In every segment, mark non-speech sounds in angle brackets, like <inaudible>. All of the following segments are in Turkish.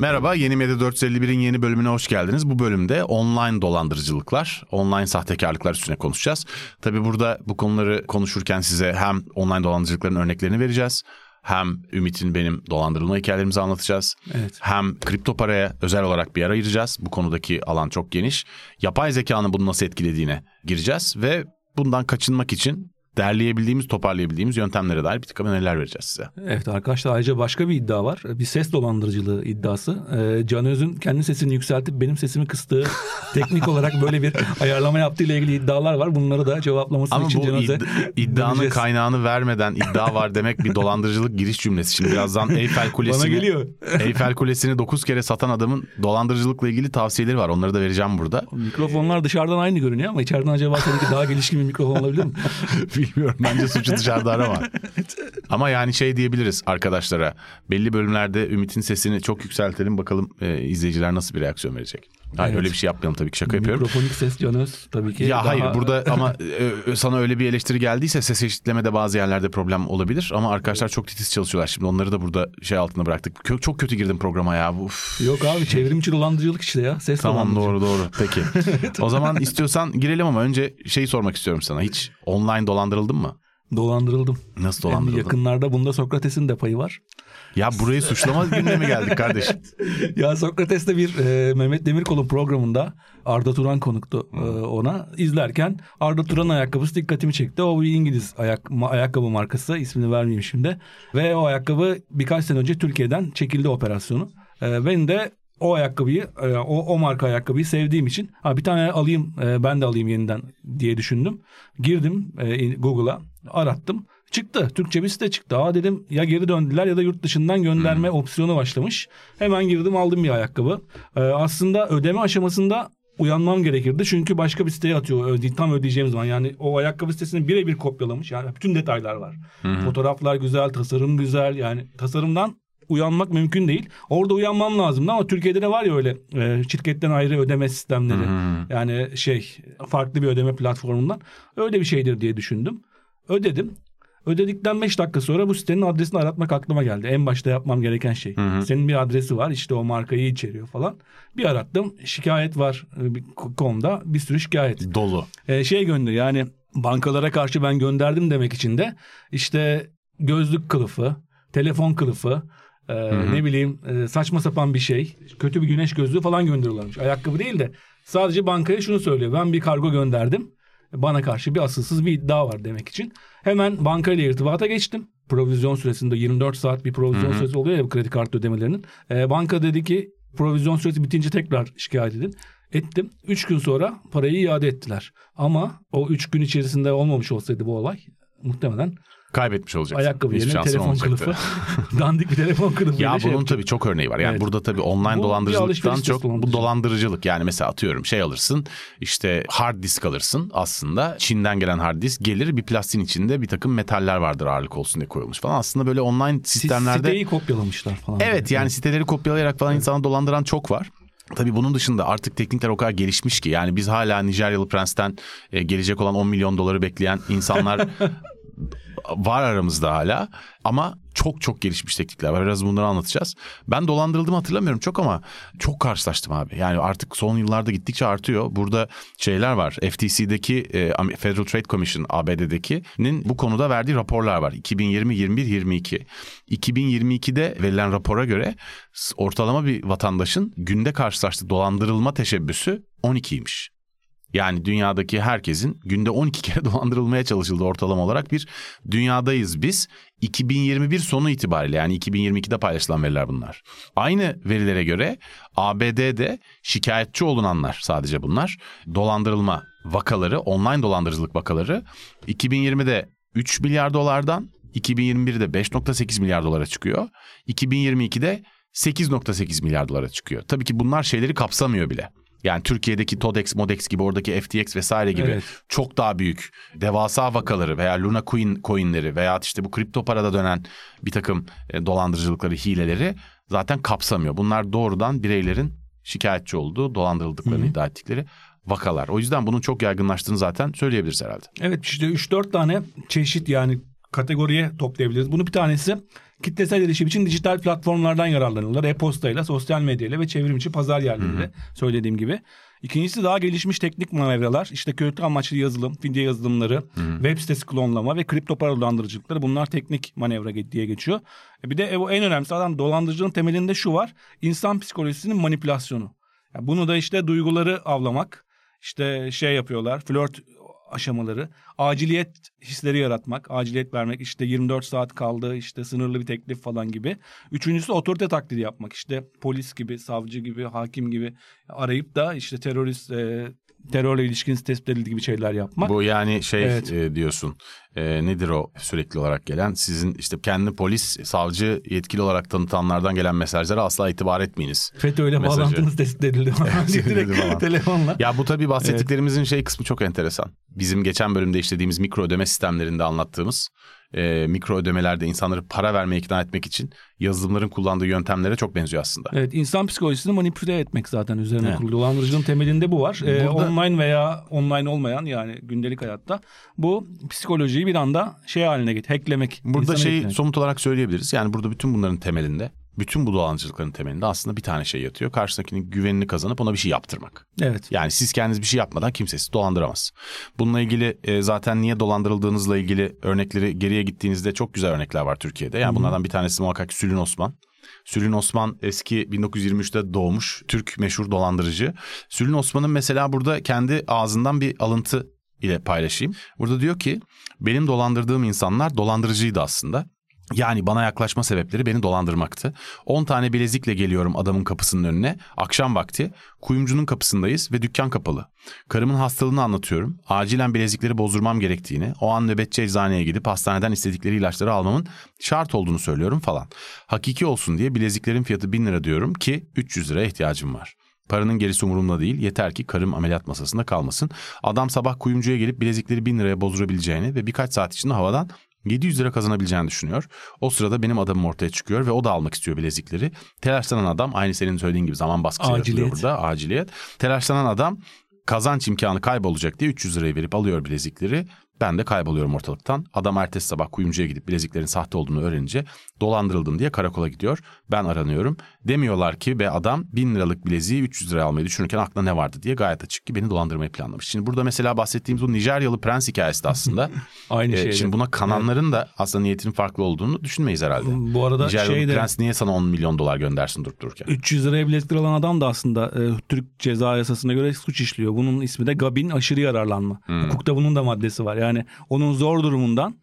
Merhaba, Yeni Medya 451'in yeni bölümüne hoş geldiniz. Bu bölümde online dolandırıcılıklar, online sahtekarlıklar üstüne konuşacağız. Tabii burada bu konuları konuşurken size hem online dolandırıcılıkların örneklerini vereceğiz. Hem Ümit'in benim dolandırılma hikayelerimizi anlatacağız. Evet. Hem kripto paraya özel olarak bir yer ayıracağız. Bu konudaki alan çok geniş. Yapay zekanın bunu nasıl etkilediğine gireceğiz ve bundan kaçınmak için derleyebildiğimiz, toparlayabildiğimiz yöntemlere dair bir takım öneriler vereceğiz size. Evet arkadaşlar ayrıca başka bir iddia var. Bir ses dolandırıcılığı iddiası. Ee, Can Öz'ün kendi sesini yükseltip benim sesimi kıstığı <laughs> teknik olarak böyle bir ayarlama yaptığı ile ilgili iddialar var. Bunları da cevaplaması Ama için Can Öz'e id- iddianın döneceğiz. kaynağını vermeden iddia var demek bir dolandırıcılık giriş cümlesi. Şimdi birazdan <laughs> Eyfel Kulesi'ni Bana geliyor. Eyfel Kulesi'ni 9 kere satan adamın dolandırıcılıkla ilgili tavsiyeleri var. Onları da vereceğim burada. Mikrofonlar dışarıdan aynı görünüyor ama içeriden acaba seninki daha gelişkin bir mikrofon olabilir mi? <laughs> Bilmiyorum bence suçu dışarıda arama. <laughs> Ama yani şey diyebiliriz arkadaşlara. Belli bölümlerde Ümit'in sesini çok yükseltelim bakalım e, izleyiciler nasıl bir reaksiyon verecek. Hayır Evet. öyle bir şey yapmayalım tabii ki şaka yapıyorum. Mikrofonik ses Can Öz tabii ki. Ya daha- hayır burada <laughs> ama e, sana öyle bir eleştiri geldiyse ses eşitlemede bazı yerlerde problem olabilir ama arkadaşlar çok titiz çalışıyorlar. Şimdi onları da burada şey altına bıraktık. Kö- çok kötü girdim programa ya. Uf. Yok abi çevrimçi dolandırıcılık işte ya. Ses Tamam doğru doğru. Peki. <laughs> o zaman istiyorsan girelim ama önce şeyi sormak istiyorum sana. Hiç online dolandırıldın mı? Dolandırıldım. Nasıl dolandırıldın? yakınlarda bunda Sokrates'in de payı var. Ya burayı suçlama gününe mi geldik kardeşim? <laughs> ya Sokrates'te bir e, Mehmet Demirkol'un programında Arda Turan konuktu e, ona. izlerken Arda Turan ayakkabısı dikkatimi çekti. O bir İngiliz ayak, ma- ayakkabı markası ismini vermeyeyim şimdi. Ve o ayakkabı birkaç sene önce Türkiye'den çekildi operasyonu. E, ben de o ayakkabıyı, e, o, o marka ayakkabıyı sevdiğim için ha, bir tane alayım e, ben de alayım yeniden diye düşündüm. Girdim e, Google'a arattım. Çıktı. Türkçe bir site çıktı. Aa dedim ya geri döndüler ya da yurt dışından gönderme opsiyonu başlamış. Hemen girdim aldım bir ayakkabı. Ee, aslında ödeme aşamasında uyanmam gerekirdi. Çünkü başka bir siteye atıyor tam ödeyeceğim zaman. Yani o ayakkabı sitesini birebir kopyalamış. Yani bütün detaylar var. Fotoğraflar güzel, tasarım güzel. Yani tasarımdan uyanmak mümkün değil. Orada uyanmam lazımdı ama Türkiye'de de var ya öyle e, şirketten ayrı ödeme sistemleri. Yani şey farklı bir ödeme platformundan. Öyle bir şeydir diye düşündüm. Ödedim. Ödedikten 5 dakika sonra bu sitenin adresini aratmak aklıma geldi. En başta yapmam gereken şey. Senin bir adresi var işte o markayı içeriyor falan. Bir arattım şikayet var e, bir sürü şikayet. Dolu. E, şey gönder yani bankalara karşı ben gönderdim demek için de işte gözlük kılıfı, telefon kılıfı, e, ne bileyim e, saçma sapan bir şey, kötü bir güneş gözlüğü falan gönderiyorlarmış. Ayakkabı değil de sadece bankaya şunu söylüyor. Ben bir kargo gönderdim. Bana karşı bir asılsız bir iddia var demek için. Hemen bankayla irtibata geçtim. Provizyon süresinde 24 saat bir provizyon süresi oluyor ya bu kredi kartı ödemelerinin. E, banka dedi ki provizyon süresi bitince tekrar şikayet edin. Ettim. Üç gün sonra parayı iade ettiler. Ama o üç gün içerisinde olmamış olsaydı bu olay muhtemelen Kaybetmiş olacaksın. ayakkabı Hiçbir yerine telefon olmayacaktı. kılıfı. <laughs> dandik bir telefon kılıfı. Ya şey bunun yapacak. tabii çok örneği var. Yani Evet. burada tabii online Bu dolandırıcılıktan çok bu dolandırıcılık. Yani mesela atıyorum şey alırsın işte hard disk alırsın aslında Çin'den gelen hard disk gelir bir plastiğin içinde bir takım metaller vardır ağırlık olsun diye koyulmuş falan. Aslında böyle online sistemlerde Siteyi kopyalamışlar falan. Evet yani siteleri kopyalayarak falan insanı dolandıran çok var. Tabii bunun dışında artık teknikler o kadar gelişmiş ki yani biz hala Nijeryalı Prens'ten e, gelecek olan 10 milyon doları bekleyen insanlar <laughs> var aramızda hala ama çok çok gelişmiş teknikler var. Biraz bunları anlatacağız. Ben dolandırıldığımı hatırlamıyorum çok ama çok karşılaştım abi. Yani artık son yıllarda gittikçe artıyor. Burada şeyler var. FTC'deki e, Federal Trade Commission ABD'dekinin bu konuda verdiği raporlar var. 2020, 21, 22. 2022'de verilen rapora göre ortalama bir vatandaşın günde karşılaştığı dolandırılma teşebbüsü 12'ymiş. Yani dünyadaki herkesin günde 12 <laughs> kere dolandırılmaya çalışıldı ortalama olarak bir dünyadayız biz. 2021 sonu itibariyle yani 2022'de paylaşılan veriler bunlar. Aynı verilere göre ABD'de şikayetçi olunanlar sadece bunlar. Dolandırılma vakaları, online dolandırıcılık vakaları 2020'de 3 milyar dolardan 2021'de 5.8 milyar dolara çıkıyor. 2022'de 8.8 milyar dolara çıkıyor. Tabii ki bunlar şeyleri kapsamıyor bile. Yani Türkiye'deki Todex, Modex gibi oradaki FTX vesaire gibi Evet. çok daha büyük devasa vakaları veya Luna Coin coinleri veya işte bu kripto parada dönen bir takım e, dolandırıcılıkları, hileleri zaten kapsamıyor. Bunlar doğrudan bireylerin şikayetçi olduğu, dolandırıldıklarını iddia ettikleri vakalar. O yüzden bunun çok yaygınlaştığını zaten söyleyebiliriz herhalde. Evet işte 3-4 tane çeşit yani kategoriye toplayabiliriz. Bunu bir tanesi kitlesel erişim için dijital platformlardan yararlanıyorlar. E-postayla, sosyal medyayla ve çevrim içi pazar yerleriyle söylediğim gibi. İkincisi daha gelişmiş teknik manevralar. İşte kötü amaçlı yazılım, fidye yazılımları, web sitesi klonlama ve kripto para dolandırıcılıkları bunlar teknik manevra diye geçiyor. E Bir de e, en önemlisi adam dolandırıcılığın temelinde şu var. İnsan psikolojisinin manipülasyonu. Yani bunu da işte duyguları avlamak, işte şey yapıyorlar, flört aşamaları, aciliyet hisleri yaratmak, aciliyet vermek, işte 24 saat kaldı, işte sınırlı bir teklif falan gibi. Üçüncüsü otorite taklidi yapmak, işte polis gibi, savcı gibi, hakim gibi arayıp da işte terörist, e, terörle ilişkiniz tespit edildi gibi şeyler yapmak. Bu yani şey Evet. e, diyorsun e, nedir o sürekli olarak gelen sizin işte kendi polis savcı yetkili olarak tanıtanlardan gelen mesajlara asla itibar etmeyiniz. FETÖ'yle Mesajı. bağlantınız tespit edildi. <laughs> Edildi Direkt falan. telefonla. Ya bu tabii bahsettiklerimizin şey kısmı çok enteresan. Bizim geçen bölümde işlediğimiz mikro ödeme sistemlerinde anlattığımız e, mikro ödemelerde insanları para vermeye ikna etmek için yazılımların kullandığı yöntemlere çok benziyor aslında. Evet insan psikolojisini manipüle etmek zaten üzerine Evet. kurulu. Dolandırıcılığın temelinde bu var. Ee, Burada- online veya online olmayan yani gündelik hayatta bu psikolojiyi bir anda şey haline get, hacklemek. Burada şeyi hacklemek. somut olarak söyleyebiliriz. Yani burada bütün bunların temelinde, bütün bu dolandırıcılıkların temelinde aslında bir tane şey yatıyor. Karşısındakinin güvenini kazanıp ona bir şey yaptırmak. Evet. Yani siz kendiniz bir şey yapmadan kimse sizi dolandıramaz. Bununla ilgili e, zaten niye dolandırıldığınızla ilgili örnekleri geriye gittiğinizde çok güzel örnekler var Türkiye'de. Yani bunlardan bir tanesi muhakkak Sülün Osman. Sülün Osman eski 1923'te doğmuş Türk meşhur dolandırıcı. Sülün Osman'ın mesela burada kendi ağzından bir alıntı ile paylaşayım. Burada diyor ki benim dolandırdığım insanlar dolandırıcıydı aslında. Yani bana yaklaşma sebepleri beni dolandırmaktı. 10 tane bilezikle geliyorum adamın kapısının önüne. Akşam vakti kuyumcunun kapısındayız ve dükkan kapalı. Karımın hastalığını anlatıyorum. Acilen bilezikleri bozdurmam gerektiğini, o an nöbetçi eczaneye gidip hastaneden istedikleri ilaçları almamın şart olduğunu söylüyorum falan. Hakiki olsun diye bileziklerin fiyatı 1000 lira diyorum ki 300 liraya ihtiyacım var. Paranın gerisi umurumda değil. Yeter ki karım ameliyat masasında kalmasın. Adam sabah kuyumcuya gelip bilezikleri 1000 liraya bozdurabileceğini ve birkaç saat içinde havadan 700 lira kazanabileceğini düşünüyor. O sırada benim adamım ortaya çıkıyor ve o da almak istiyor bilezikleri. Telaşlanan adam aynı senin söylediğin gibi zaman baskısı yaratılıyor burada. Aciliyet. Telaşlanan adam kazanç imkanı kaybolacak diye 300 lirayı verip alıyor bilezikleri. Ben de kayboluyorum ortalıktan. Adam ertesi sabah kuyumcuya gidip bileziklerin sahte olduğunu öğrenince dolandırıldım diye karakola gidiyor. Ben aranıyorum. Demiyorlar ki be adam 1000 liralık bileziği 300 liraya almayı düşünürken aklına ne vardı diye gayet açık ki beni dolandırmayı planlamış. Şimdi burada mesela bahsettiğimiz bu Nijeryalı prens hikayesi de aslında. <laughs> Aynı e, şey. şimdi buna kananların da aslında niyetinin farklı olduğunu düşünmeyiz herhalde. Bu arada Nijeryalı şey de prens niye sana 10 milyon dolar göndersin durup dururken? 300 liraya bilezikler alan adam da aslında e, Türk ceza yasasına göre suç işliyor. Bunun ismi de gabin aşırı yararlanma. Hmm. Hukukta bunun da maddesi var. Yani onun zor durumundan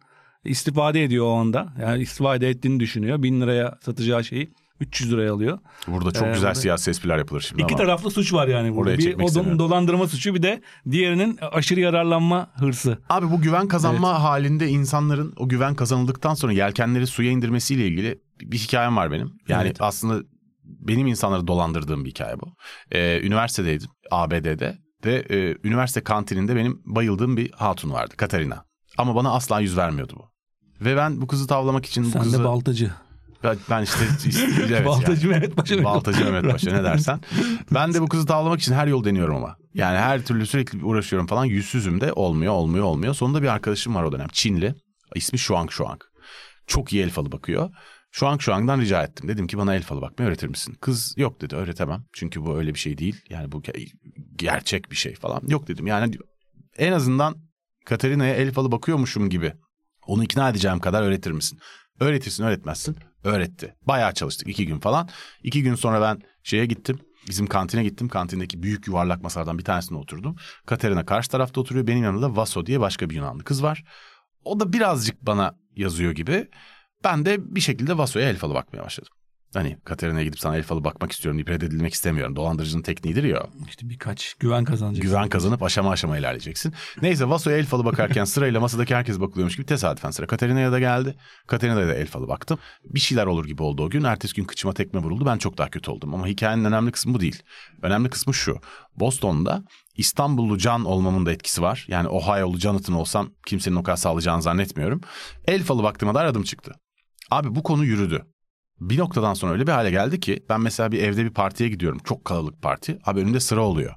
istifade ediyor o anda. Yani istifade ettiğini düşünüyor. 1000 liraya satacağı şeyi 300 liraya alıyor. Burada çok Ee, güzel burada- siyasi espriler yapılır şimdi İki ama. taraflı suç var yani burada. Oraya Bir o dolandırma suçu bir de diğerinin aşırı yararlanma hırsı. Abi bu güven kazanma halinde insanların o güven kazanıldıktan sonra yelkenleri suya indirmesiyle ilgili bir hikayem var benim. Yani Evet. aslında benim insanları dolandırdığım bir hikaye bu. Ee, üniversitedeydim ABD'de ve e, üniversite kantininde benim bayıldığım bir hatun vardı Katarina. Ama bana asla yüz vermiyordu bu. Ve ben bu kızı tavlamak için bu Sen kızı... de baltacı. ben, ben işte... evet yani. <laughs> baltacı Mehmet Paşa. Baltacı Mehmet Paşa ne dersen. Ben de bu kızı tavlamak için her yol deniyorum ama. Yani her türlü sürekli uğraşıyorum falan. Yüzsüzüm de olmuyor olmuyor olmuyor. Sonunda bir arkadaşım var o dönem Çinli. İsmi Shuang Shuang. Çok iyi el falı bakıyor. Shuang Shuang'dan rica ettim. Dedim ki bana el falı bakmayı öğretir misin? Kız yok dedi öğretemem. Çünkü bu öyle bir şey değil. Yani bu ge- gerçek bir şey falan. Yok dedim yani en azından Katarina'ya el falı bakıyormuşum gibi. Onu ikna edeceğim kadar öğretir misin? Öğretirsin öğretmezsin. Öğretti. Bayağı çalıştık iki gün falan. İki gün sonra ben şeye gittim. Bizim kantine gittim. Kantindeki büyük yuvarlak masalardan bir tanesine oturdum. Katerina karşı tarafta oturuyor. Benim yanımda Vaso diye başka bir Yunanlı kız var. O da birazcık bana yazıyor gibi. Ben de bir şekilde Vaso'ya el falı bakmaya başladım. Hani Katerina'ya gidip sana el falı bakmak istiyorum deyip reddedilmek istemiyorum. Dolandırıcının tekniğidir ya. İşte birkaç güven kazanacaksın. Güven kazanıp aşama aşama ilerleyeceksin. Neyse Vaso'ya el falı bakarken <laughs> sırayla masadaki herkes bakılıyormuş gibi tesadüfen sıra Katerina'ya da geldi. Katerina'ya da el falı baktım. Bir şeyler olur gibi oldu o gün. Ertesi gün kıçıma tekme vuruldu. Ben çok daha kötü oldum. Ama hikayenin önemli kısmı bu değil. Önemli kısmı şu. Boston'da İstanbullu can olmamın da etkisi var. Yani Ohio'lu Jonathan olsam kimsenin o kadar sağlayacağını zannetmiyorum. El falı baktığıma da adım çıktı. Abi bu konu yürüdü. Bir noktadan sonra öyle bir hale geldi ki ben mesela bir evde bir partiye gidiyorum. Çok kalabalık parti. Abi önünde sıra oluyor.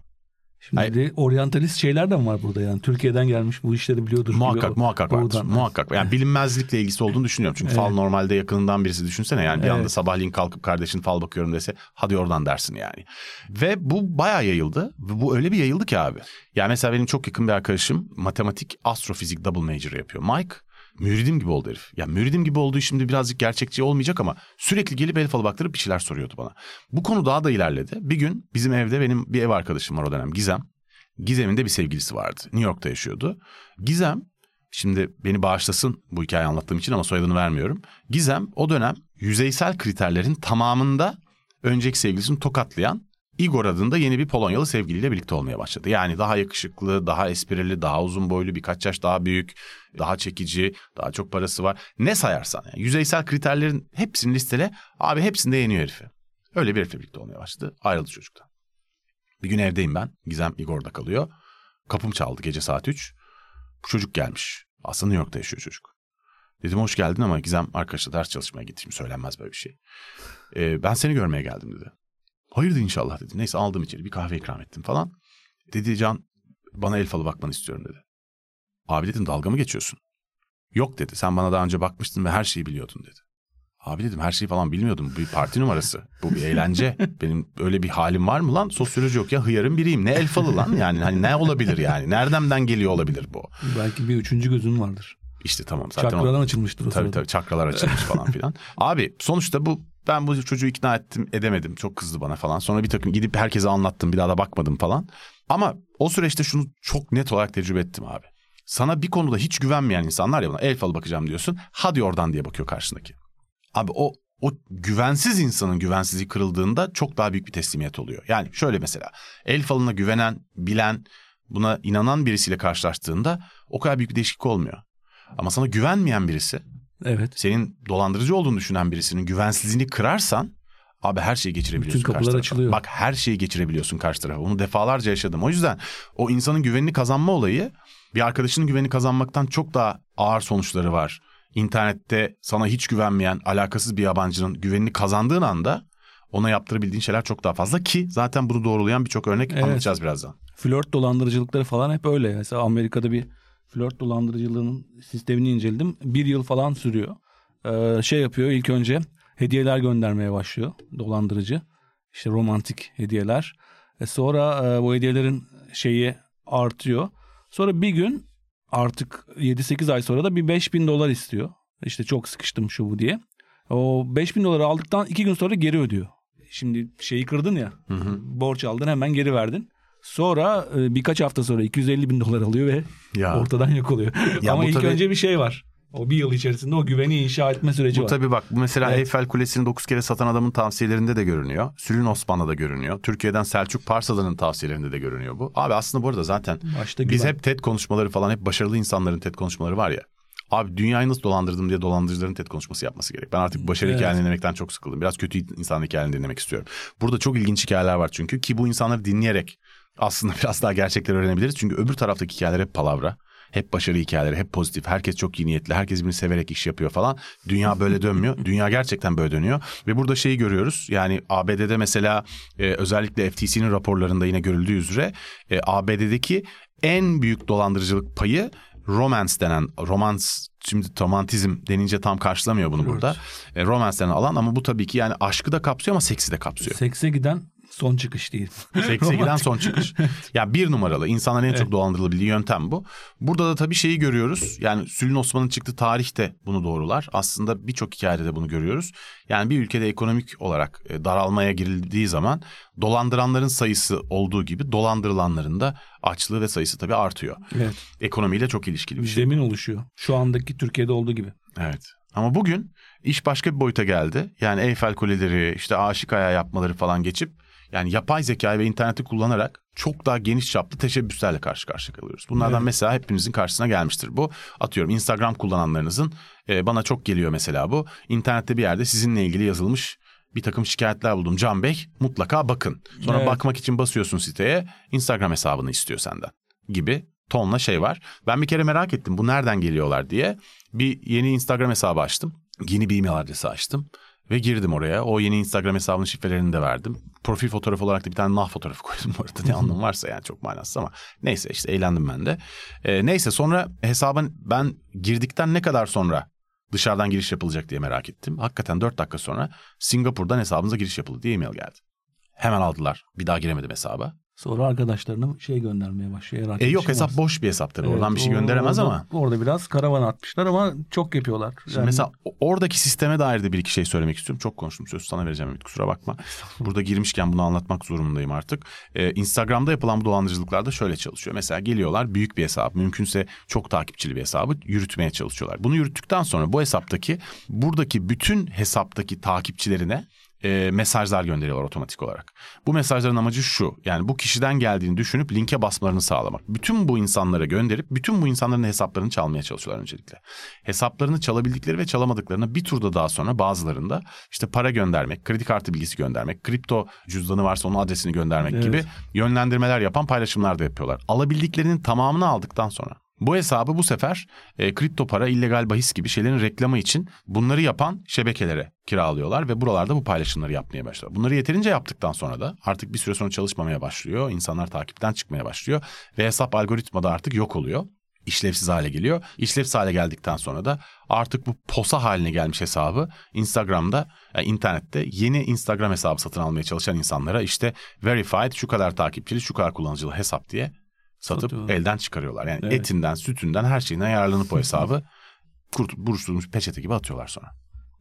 Şimdi Hayır. de oryantalist şeyler de mi var burada yani? Türkiye'den gelmiş bu işleri biliyordur. Muhakkak gibi. muhakkak vardır. Oradan. Muhakkak. Yani bilinmezlikle ilgisi olduğunu düşünüyorum. Çünkü fal Evet. normalde yakınından birisi düşünsene. Yani bir Evet. anda sabahleyin kalkıp kardeşin fal bakıyorum dese hadi oradan dersin yani. Ve bu bayağı yayıldı. Bu öyle bir yayıldı ki abi. Yani mesela benim çok yakın bir arkadaşım matematik astrofizik double major yapıyor. Mike müridim gibi oldu herif. Ya müridim gibi olduğu şimdi birazcık gerçekçi olmayacak ama sürekli gelip el falı baktırıp bir şeyler soruyordu bana. Bu konu daha da ilerledi. Bir gün bizim evde benim bir ev arkadaşım var o dönem Gizem. Gizem'in de bir sevgilisi vardı. New York'ta yaşıyordu. Gizem şimdi beni bağışlasın bu hikayeyi anlattığım için ama soyadını vermiyorum. Gizem o dönem yüzeysel kriterlerin tamamında önceki sevgilisini tokatlayan Igor adında yeni bir Polonyalı sevgiliyle birlikte olmaya başladı. Yani daha yakışıklı, daha esprili, daha uzun boylu, birkaç yaş daha büyük, daha çekici, daha çok parası var. Ne sayarsan yani yüzeysel kriterlerin hepsini listele abi hepsinde yeniyor herifi. Öyle bir herifle birlikte olmaya başladı. Ayrıldı çocuktan. Bir gün evdeyim ben. Gizem Igor'da kalıyor. Kapım çaldı gece saat 3. Bu çocuk gelmiş. Aslında New York'ta yaşıyor çocuk. Dedim hoş geldin ama Gizem arkadaşla ders çalışmaya gitti. Şimdi söylenmez böyle bir şey. Ee, ben seni görmeye geldim dedi. Hayırdır inşallah dedim. Neyse aldım içeri bir kahve ikram ettim falan. Dedi Can bana el falı bakmanı istiyorum dedi. Abi dedim dalga mı geçiyorsun? Yok dedi sen bana daha önce bakmıştın ve her şeyi biliyordun dedi. Abi dedim her şeyi falan bilmiyordum. Bu bir parti numarası. Bu bir eğlence. Benim öyle bir halim var mı lan? Sosyoloji yok ya hıyarın biriyim. Ne el falı lan? Yani hani ne olabilir yani? Nereden geliyor olabilir bu? Belki bir üçüncü gözün vardır. İşte tamam zaten o- Çakradan açılmıştır o Tabii sırada. tabii çakralar açılmış falan filan. Abi sonuçta bu ben bu çocuğu ikna ettim edemedim. Çok kızdı bana falan. Sonra bir takım gidip herkese anlattım bir daha da bakmadım falan. Ama o süreçte şunu çok net olarak tecrübe ettim abi. Sana bir konuda hiç güvenmeyen insanlar ya buna el falı bakacağım diyorsun. Hadi oradan diye bakıyor karşındaki. Abi o o güvensiz insanın güvensizliği kırıldığında çok daha büyük bir teslimiyet oluyor. Yani şöyle mesela el falına güvenen, bilen, buna inanan birisiyle karşılaştığında o kadar büyük bir değişiklik olmuyor. Ama sana güvenmeyen birisi Evet. senin dolandırıcı olduğunu düşünen birisinin güvensizliğini kırarsan abi her şeyi geçirebiliyorsun Bütün kapılar karşı tarafa. açılıyor. Bak her şeyi geçirebiliyorsun karşı tarafa. Onu defalarca yaşadım. O yüzden o insanın güvenini kazanma olayı bir arkadaşının güvenini kazanmaktan çok daha ağır sonuçları var. İnternette sana hiç güvenmeyen alakasız bir yabancının güvenini kazandığın anda ona yaptırabildiğin şeyler çok daha fazla ki zaten bunu doğrulayan birçok örnek Evet. anlatacağız birazdan. Flört dolandırıcılıkları falan hep öyle. Mesela Amerika'da bir flört dolandırıcılığının sistemini inceledim. Bir yıl falan sürüyor. Ee, şey yapıyor ilk önce hediyeler göndermeye başlıyor dolandırıcı. İşte romantik hediyeler. E sonra e, bu hediyelerin şeyi artıyor. Sonra bir gün artık 7-8 ay sonra da bir 5000 dolar istiyor. İşte çok sıkıştım şu bu diye. O 5000 doları aldıktan iki gün sonra geri ödüyor. Şimdi şeyi kırdın ya. Borç aldın hemen geri verdin. Sonra e, birkaç hafta sonra 250 bin dolar alıyor ve Ya. ortadan yok oluyor. Ya Ama bu ilk tabii- önce bir şey var. O bir yıl içerisinde o güveni inşa etme süreci Bu var. tabii bak bu mesela Evet. Eyfel Kulesi'ni 9 kere satan adamın tavsiyelerinde de görünüyor. Sülün Osman'da da görünüyor. Türkiye'den Selçuk Parsalı'nın tavsiyelerinde de görünüyor bu. Abi aslında bu arada zaten Başta biz güven. hep TED konuşmaları falan hep başarılı insanların TED konuşmaları var ya. Abi dünyayı nasıl dolandırdım diye dolandırıcıların TED konuşması yapması gerek. Ben artık başarı Evet. hikayelerini dinlemekten çok sıkıldım. Biraz kötü insan hikayelerini dinlemek istiyorum. Burada çok ilginç hikayeler var çünkü ki bu insanları dinleyerek aslında <laughs> biraz daha gerçekleri öğrenebiliriz. Çünkü öbür taraftaki hikayeler hep palavra. Hep başarı hikayeleri, hep pozitif. Herkes çok iyi niyetli. Herkes birbirini severek iş yapıyor falan. Dünya böyle dönmüyor. <laughs> Dünya gerçekten böyle dönüyor. Ve burada şeyi görüyoruz. Yani ABD'de mesela e, özellikle FTC'nin raporlarında yine görüldüğü üzere e, ABD'deki en büyük dolandırıcılık payı romance denen romans şimdi romantizm denince tam karşılamıyor bunu burada. E, romance denen alan ama bu tabii ki yani aşkı da kapsıyor ama seksi de kapsıyor. Sekse giden son çıkış değil. Sekse <laughs> giden son çıkış. <laughs> ya bir numaralı insanların en çok dolandırılabildiği yöntem bu. Burada da tabii şeyi görüyoruz. Yani Sülün Osman'ın çıktığı tarih de bunu doğrular. Aslında birçok hikayede de bunu görüyoruz. Yani bir ülkede ekonomik olarak e, daralmaya girildiği zaman dolandıranların sayısı olduğu gibi dolandırılanların da açlığı ve sayısı tabii artıyor. Evet. Ekonomiyle çok ilişkili bir şey. Zemin oluşuyor. Şu andaki Türkiye'de olduğu gibi. Evet. Ama bugün iş başka bir boyuta geldi. Yani Eyfel Kuleleri, işte aşık ayağı yapmaları falan geçip yani yapay zekayı ve interneti kullanarak çok daha geniş çaplı teşebbüslerle karşı karşıya kalıyoruz. Bunlardan evet. mesela hepimizin karşısına gelmiştir bu. Atıyorum Instagram kullananlarınızın e, bana çok geliyor mesela bu. İnternette bir yerde sizinle ilgili yazılmış bir takım şikayetler buldum. Can Bey mutlaka bakın. Sonra evet. bakmak için basıyorsun siteye Instagram hesabını istiyor senden gibi tonla şey var. Ben bir kere merak ettim bu nereden geliyorlar diye. Bir yeni Instagram hesabı açtım. Yeni bir e-mail adresi açtım. Ve girdim oraya. O yeni Instagram hesabının şifrelerini de verdim. Profil fotoğrafı olarak da bir tane nah fotoğrafı <laughs> koydum orada. Ne anlamı varsa yani çok manasız ama. Neyse işte eğlendim ben de. Ee, neyse sonra hesabın ben girdikten ne kadar sonra dışarıdan giriş yapılacak diye merak ettim. Hakikaten 4 dakika sonra Singapur'dan hesabınıza giriş yapıldı diye e-mail geldi. Hemen aldılar. Bir daha giremedim hesaba. Sonra arkadaşlarına şey göndermeye başlıyor. E yok hesap boş bir hesap tabii. Evet, Oradan bir şey gönderemez orada, ama. Orada biraz karavan atmışlar ama çok yapıyorlar. Yani... mesela oradaki sisteme dair de bir iki şey söylemek istiyorum. Çok konuştum söz sana vereceğim Ümit kusura bakma. Burada girmişken bunu anlatmak zorundayım artık. Ee, Instagram'da yapılan bu dolandırıcılıklarda şöyle çalışıyor. Mesela geliyorlar büyük bir hesap mümkünse çok takipçili bir hesabı yürütmeye çalışıyorlar. Bunu yürüttükten sonra bu hesaptaki buradaki bütün hesaptaki takipçilerine e, mesajlar gönderiyorlar otomatik olarak. Bu mesajların amacı şu. Yani bu kişiden geldiğini düşünüp linke basmalarını sağlamak. Bütün bu insanlara gönderip bütün bu insanların hesaplarını çalmaya çalışıyorlar öncelikle. Hesaplarını çalabildikleri ve çalamadıklarını bir turda daha sonra bazılarında işte para göndermek, kredi kartı bilgisi göndermek, kripto cüzdanı varsa onun adresini göndermek evet. gibi yönlendirmeler yapan paylaşımlar da yapıyorlar. Alabildiklerinin tamamını aldıktan sonra bu hesabı bu sefer e, kripto para, illegal bahis gibi şeylerin reklamı için bunları yapan şebekelere kiralıyorlar ve buralarda bu paylaşımları yapmaya başlıyor. Bunları yeterince yaptıktan sonra da artık bir süre sonra çalışmamaya başlıyor. İnsanlar takipten çıkmaya başlıyor ve hesap algoritmada artık yok oluyor. İşlevsiz hale geliyor. İşlevsiz hale geldikten sonra da artık bu posa haline gelmiş hesabı Instagram'da, yani internette yeni Instagram hesabı satın almaya çalışan insanlara işte verified şu kadar takipçili, şu kadar kullanıcılı hesap diye satıp Satıyor. elden çıkarıyorlar. Yani evet. etinden, sütünden her şeyinden yararlanıp o <laughs> hesabı kurt, buruşturulmuş peçete gibi atıyorlar sonra.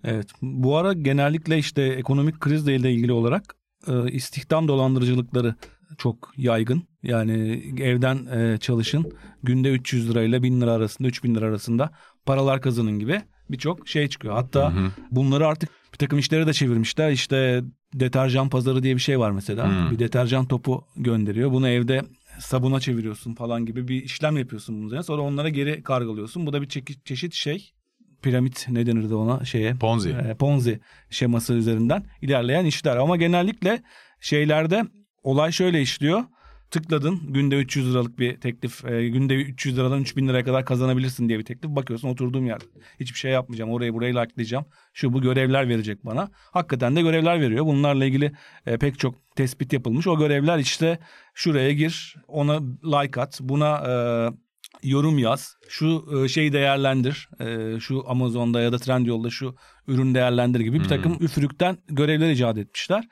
Evet. Bu ara genellikle işte ekonomik krizle ilgili olarak e, istihdam dolandırıcılıkları çok yaygın. Yani evden e, çalışın günde 300 lirayla 1000 lira arasında 3000 lira arasında paralar kazanın gibi birçok şey çıkıyor. Hatta hı hı. bunları artık bir takım işlere de çevirmişler. İşte deterjan pazarı diye bir şey var mesela. Hı. Bir deterjan topu gönderiyor. Bunu evde sabuna çeviriyorsun falan gibi bir işlem yapıyorsun üzerine. Sonra onlara geri kargılıyorsun. Bu da bir çeşit, çeşit şey piramit ne denirdi ona şeye Ponzi. E, Ponzi şeması üzerinden ilerleyen işler ama genellikle şeylerde olay şöyle işliyor tıkladın günde 300 liralık bir teklif e, günde 300 liradan 3000 liraya kadar kazanabilirsin diye bir teklif bakıyorsun oturduğum yerde hiçbir şey yapmayacağım orayı burayı likelayacağım şu bu görevler verecek bana hakikaten de görevler veriyor bunlarla ilgili e, pek çok tespit yapılmış o görevler işte şuraya gir ona like at buna e, yorum yaz. Şu e, şeyi değerlendir. E, şu Amazon'da ya da Trendyol'da şu ürün değerlendir gibi bir takım hmm. üfürükten görevler icat etmişler.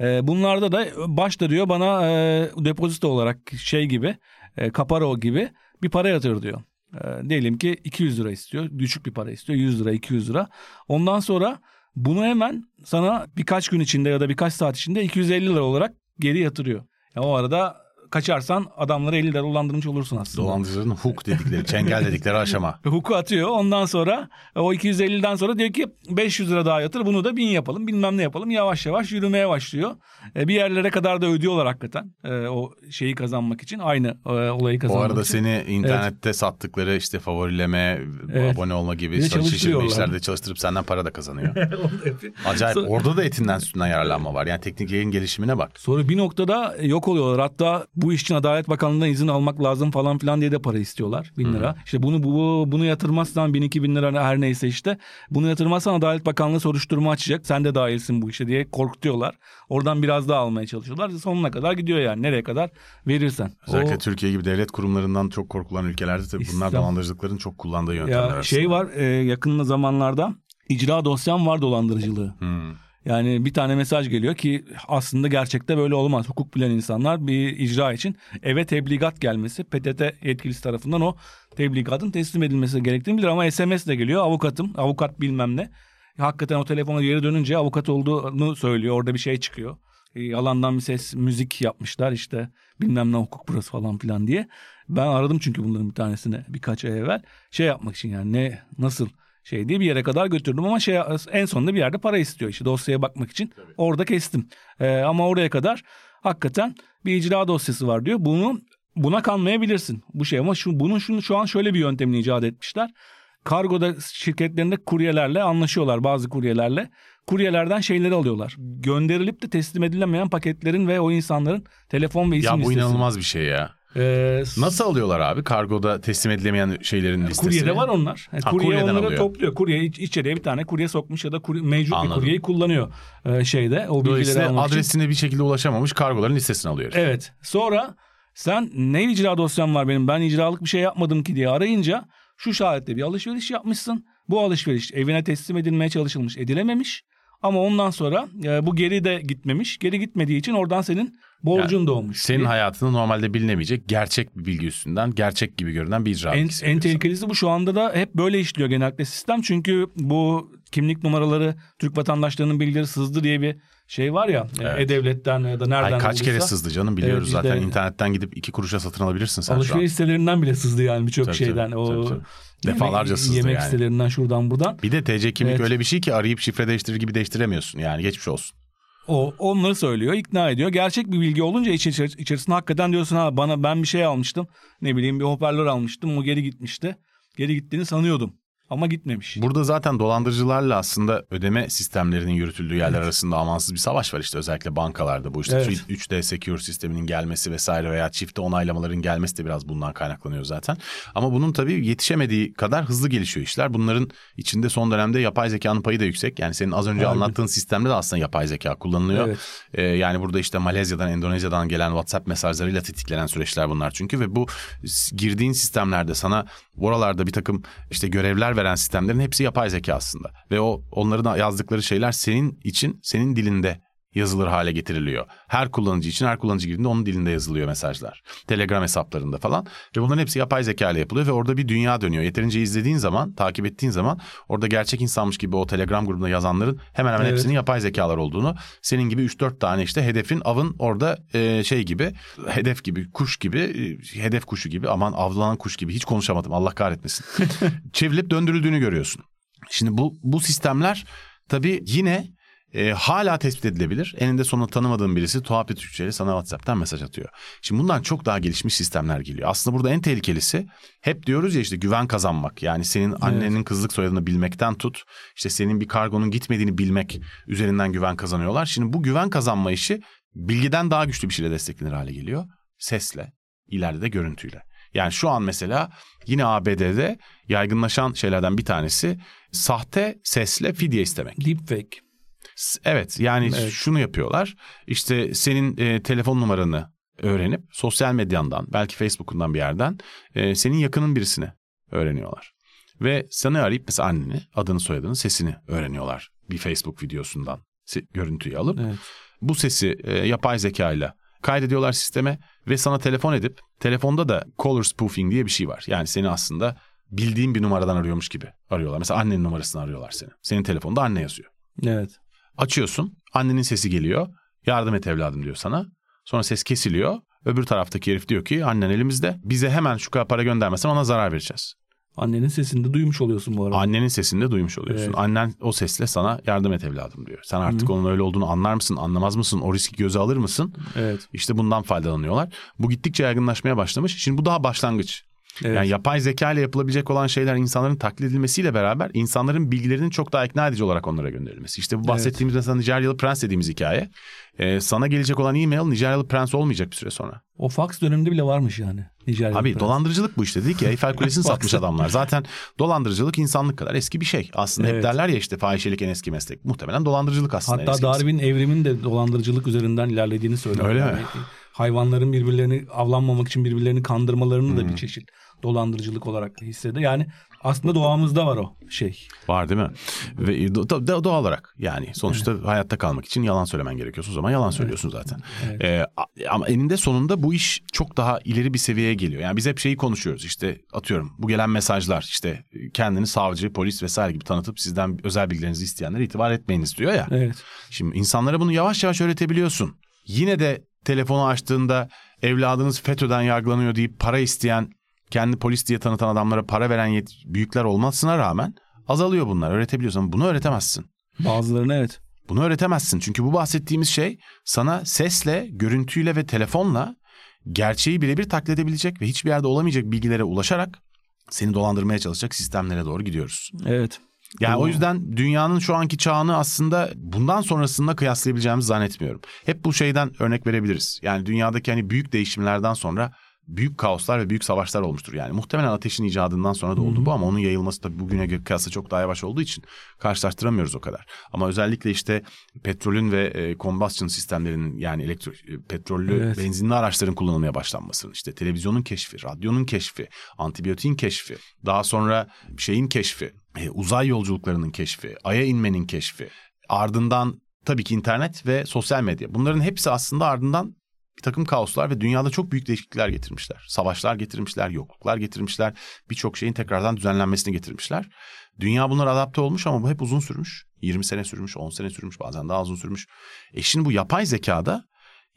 E, bunlarda da başta diyor bana e, depozito olarak şey gibi e, kaparo gibi bir para yatır diyor. E, diyelim ki 200 lira istiyor. Düşük bir para istiyor. 100 lira 200 lira. Ondan sonra bunu hemen sana birkaç gün içinde ya da birkaç saat içinde 250 lira olarak geri yatırıyor. Yani o arada kaçarsan adamları 50 lira dolandırmış olursun aslında. Dolandırıcının hook dedikleri, çengel dedikleri aşama. <laughs> Hook'u atıyor. Ondan sonra o 250'den sonra diyor ki 500 lira daha yatır bunu da 1000 yapalım bilmem ne yapalım. Yavaş yavaş yürümeye başlıyor. E, bir yerlere kadar da ödüyorlar hakikaten e, o şeyi kazanmak için. Aynı e, olayı kazanmak için. Bu arada için. seni internette evet. sattıkları işte favorileme, evet. abone olma gibi çalıştırma işlerde çalıştırıp senden para da kazanıyor. <laughs> Acayip. Sonra, Orada da etinden sütünden yararlanma var. Yani teknik yayın gelişimine bak. Sonra bir noktada yok oluyorlar. Hatta bu iş için Adalet Bakanlığı'ndan izin almak lazım falan filan diye de para istiyorlar. Bin lira. Hmm. İşte bunu bu, bunu yatırmazsan bin iki bin lira her neyse işte. Bunu yatırmazsan Adalet Bakanlığı soruşturma açacak. Sen de dahilsin bu işe diye korkutuyorlar. Oradan biraz daha almaya çalışıyorlar. Sonuna kadar gidiyor yani. Nereye kadar verirsen. Özellikle o, Türkiye gibi devlet kurumlarından çok korkulan ülkelerde tabii bunlar dolandırıcılıkların çok kullandığı yöntemler ya, arasında. Şey var e, yakın zamanlarda icra dosyam var dolandırıcılığı. Hmm. Yani bir tane mesaj geliyor ki aslında gerçekte böyle olmaz. Hukuk bilen insanlar bir icra için eve tebligat gelmesi PTT yetkilisi tarafından o tebligatın teslim edilmesi gerektiğini bilir ama SMS de geliyor avukatım avukat bilmem ne. Hakikaten o telefona geri dönünce avukat olduğunu söylüyor orada bir şey çıkıyor. E, yalandan bir ses müzik yapmışlar işte bilmem ne hukuk burası falan filan diye. Ben aradım çünkü bunların bir tanesini birkaç ay evvel şey yapmak için yani ne nasıl şey diye bir yere kadar götürdüm ama şey en sonunda bir yerde para istiyor işte dosyaya bakmak için. Orada kestim. Ee, ama oraya kadar hakikaten bir icra dosyası var diyor. Bunu buna kanmayabilirsin bu şey ama şu bunun şunu şu an şöyle bir yöntemini icat etmişler. Kargoda şirketlerinde kuryelerle anlaşıyorlar bazı kuryelerle. Kuryelerden şeyleri alıyorlar. Gönderilip de teslim edilemeyen paketlerin ve o insanların telefon ve isim Ya bu listesini. inanılmaz bir şey ya. Ee, Nasıl alıyorlar abi kargoda teslim edilemeyen şeylerin listesini? Kuryede var onlar. Yani Ha, kurye kuryeden onları alıyor. topluyor. Kurye iç- içeriye bir tane kurye sokmuş ya da kurye, mevcut Anladım. bir kuryeyi kullanıyor e, şeyde. O bilgileri almak için. adresine bir şekilde ulaşamamış kargoların listesini alıyor. Evet. Sonra sen ne icra dosyam var benim ben icralık bir şey yapmadım ki diye arayınca şu şahette bir alışveriş yapmışsın. Bu alışveriş evine teslim edilmeye çalışılmış edilememiş. Ama ondan sonra e, bu geri de gitmemiş. Geri gitmediği için oradan senin borcun doğmuş. Senin diye. hayatında normalde bilinemeyecek gerçek bir bilgi üstünden gerçek gibi görünen bir icra En, en tehlikelisi bu şu anda da hep böyle işliyor genellikle sistem. Çünkü bu kimlik numaraları Türk vatandaşlarının bilgileri sızdı diye bir şey var ya. Evet. E-Devlet'ten ya da nereden Ay kaç kere olduysa. sızdı canım biliyoruz Evet, biz zaten internetten gidip iki kuruşa satın alabilirsin sen. Alışveriş sitelerinden bile sızdı yani birçok şeyden. tabii, o tabii, tabii. Yemek- Defalarca sızdı Yemek yani. sitelerinden şuradan buradan. Bir de TC kimlik Evet. öyle bir şey ki arayıp şifre değiştirir gibi değiştiremiyorsun yani geçmiş olsun. O onları söylüyor, ikna ediyor. Gerçek bir bilgi olunca iç, içer- içerisinde hakikaten diyorsun ha bana ben bir şey almıştım. Ne bileyim bir hoparlör almıştım. O geri gitmişti. Geri gittiğini sanıyordum. Ama gitmemiş. Burada zaten dolandırıcılarla aslında ödeme sistemlerinin yürütüldüğü yerler arasında amansız bir savaş var işte özellikle bankalarda bu işte Evet. 3D Secure sisteminin gelmesi vesaire veya çifte onaylamaların gelmesi de biraz bundan kaynaklanıyor zaten. Ama bunun tabii yetişemediği kadar hızlı gelişiyor işler. Bunların içinde son dönemde yapay zekanın payı da yüksek. Yani senin az önce Harbi. anlattığın sistemde de aslında yapay zeka kullanılıyor. Evet. Ee, yani burada işte Malezya'dan, Endonezya'dan gelen WhatsApp mesajlarıyla tetiklenen süreçler bunlar çünkü ve bu girdiğin sistemlerde sana oralarda bir takım işte görevler veren sistemlerin hepsi yapay zeka aslında. Ve o onların yazdıkları şeyler senin için senin dilinde yazılır hale getiriliyor. Her kullanıcı için her kullanıcı girdiğinde onun dilinde yazılıyor mesajlar. Telegram hesaplarında falan. Ve bunların hepsi yapay zeka ile yapılıyor ve orada bir dünya dönüyor. Yeterince izlediğin zaman, takip ettiğin zaman orada gerçek insanmış gibi o Telegram grubunda yazanların hemen hemen Evet. hepsinin yapay zekalar olduğunu, senin gibi 3-4 tane işte hedefin avın orada e, şey gibi, hedef gibi, kuş gibi, e, hedef kuşu gibi aman avlanan kuş gibi hiç konuşamadım Allah kahretmesin. <laughs> Çevrilip döndürüldüğünü görüyorsun. Şimdi bu bu sistemler tabii yine e, hala tespit edilebilir. Eninde sonunda tanımadığın birisi tuhaf bir Türkçeyle sana WhatsApp'tan mesaj atıyor. Şimdi bundan çok daha gelişmiş sistemler geliyor. Aslında burada en tehlikelisi hep diyoruz ya işte güven kazanmak. Yani senin annenin kızlık soyadını bilmekten tut. işte senin bir kargonun gitmediğini bilmek üzerinden güven kazanıyorlar. Şimdi bu güven kazanma işi bilgiden daha güçlü bir şeyle desteklenir hale geliyor. Sesle, ileride de görüntüyle. Yani şu an mesela yine ABD'de yaygınlaşan şeylerden bir tanesi sahte sesle fidye istemek. Deepfake. Evet yani Evet. şunu yapıyorlar. İşte senin e, telefon numaranı öğrenip sosyal medyandan belki Facebook'undan bir yerden e, senin yakının birisini öğreniyorlar. Ve seni arayıp mesela anneni adını soyadını sesini öğreniyorlar bir Facebook videosundan görüntüyü alıp. Evet. Bu sesi e, yapay zeka ile kaydediyorlar sisteme ve sana telefon edip telefonda da caller spoofing diye bir şey var. Yani seni aslında bildiğin bir numaradan arıyormuş gibi arıyorlar. Mesela annenin numarasını arıyorlar seni. Senin telefonda anne yazıyor. Evet. Açıyorsun. Annenin sesi geliyor. Yardım et evladım diyor sana. Sonra ses kesiliyor. Öbür taraftaki herif diyor ki annen elimizde. Bize hemen şu kadar para göndermesen ona zarar vereceğiz. Annenin sesini de duymuş oluyorsun bu arada. Annenin sesini de duymuş oluyorsun. Evet. Annen o sesle sana yardım et evladım diyor. Sen artık onun öyle olduğunu anlar mısın, anlamaz mısın? O riski göze alır mısın? Evet. İşte bundan faydalanıyorlar. Bu gittikçe yaygınlaşmaya başlamış. Şimdi bu daha başlangıç. Evet. Yani yapay zeka ile yapılabilecek olan şeyler insanların taklit edilmesiyle beraber insanların bilgilerinin çok daha ikna edici olarak onlara gönderilmesi. İşte bu bahsettiğimiz mesela Nijeryalı Prens dediğimiz hikaye. Ee, sana gelecek olan e-mail Nijeryalı Prens olmayacak bir süre sonra. O fax döneminde bile varmış yani. Nijerya Abi Prens. dolandırıcılık bu işte dedik ya Eiffel <laughs> Kulesi'ni satmış adamlar. Zaten dolandırıcılık insanlık kadar eski bir şey. Aslında hep Evet. derler ya işte fahişelik en eski meslek. Muhtemelen dolandırıcılık aslında en Hatta eski meslek. Darwin evrimin de dolandırıcılık üzerinden ilerlediğini söylüyor. Öyle mi? Hayvanların birbirlerini avlanmamak için birbirlerini kandırmalarını Hmm. da bir çeşit dolandırıcılık olarak hissediyor. Yani aslında doğamızda var o şey. Var değil mi? Ve do- do- doğal olarak yani sonuçta hayatta kalmak için yalan söylemen gerekiyorsa o zaman yalan söylüyorsun zaten. Ee, a- ama eninde sonunda bu iş çok daha ileri bir seviyeye geliyor. Yani biz hep şeyi konuşuyoruz işte atıyorum bu gelen mesajlar işte kendini savcı, polis vesaire gibi tanıtıp sizden özel bilgilerinizi isteyenlere itibar etmeyiniz diyor ya. Evet. Şimdi insanlara bunu yavaş yavaş öğretebiliyorsun. Yine de telefonu açtığında evladınız FETÖ'den yargılanıyor deyip para isteyen, kendi polis diye tanıtan adamlara para veren yet- büyükler olmasına rağmen azalıyor bunlar. Öğretebiliyorsun bunu öğretemezsin. Bazılarını evet. Bunu öğretemezsin. Çünkü bu bahsettiğimiz şey sana sesle, görüntüyle ve telefonla gerçeği birebir taklit edebilecek ve hiçbir yerde olamayacak bilgilere ulaşarak seni dolandırmaya çalışacak sistemlere doğru gidiyoruz. Evet. Yani o yüzden dünyanın şu anki çağını aslında bundan sonrasında kıyaslayabileceğimizi zannetmiyorum. Hep bu şeyden örnek verebiliriz. Yani dünyadaki hani büyük değişimlerden sonra büyük kaoslar ve büyük savaşlar olmuştur. Yani muhtemelen ateşin icadından sonra da oldu bu ama onun yayılması tabii bugüne kıyasla çok daha yavaş olduğu için karşılaştıramıyoruz o kadar. Ama özellikle işte petrolün ve e, combustion sistemlerinin yani elektro e, petrollü Evet. benzinli araçların kullanılmaya başlanmasının işte televizyonun keşfi, radyonun keşfi, antibiyotiğin keşfi, daha sonra şeyin keşfi, e, uzay yolculuklarının keşfi, aya inmenin keşfi, ardından tabii ki internet ve sosyal medya. Bunların hepsi aslında ardından bir takım kaoslar ve dünyada çok büyük değişiklikler getirmişler. Savaşlar getirmişler, yokluklar getirmişler, birçok şeyin tekrardan düzenlenmesini getirmişler. Dünya bunlara adapte olmuş ama bu hep uzun sürmüş. 20 sene sürmüş, 10 sene sürmüş, bazen daha uzun sürmüş. E şimdi bu yapay zekada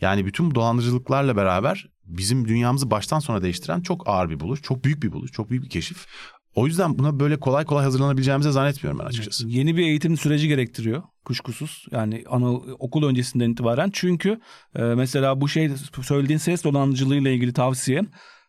yani bütün bu dolandırıcılıklarla beraber bizim dünyamızı baştan sona değiştiren çok ağır bir buluş, çok büyük bir buluş, çok büyük bir keşif. O yüzden buna böyle kolay kolay hazırlanabileceğimizi zannetmiyorum ben açıkçası. Yeni bir eğitim süreci gerektiriyor kuşkusuz. Yani ana okul öncesinden itibaren. Çünkü e, mesela bu şey söylediğin ses dolandırıcılığıyla ilgili tavsiye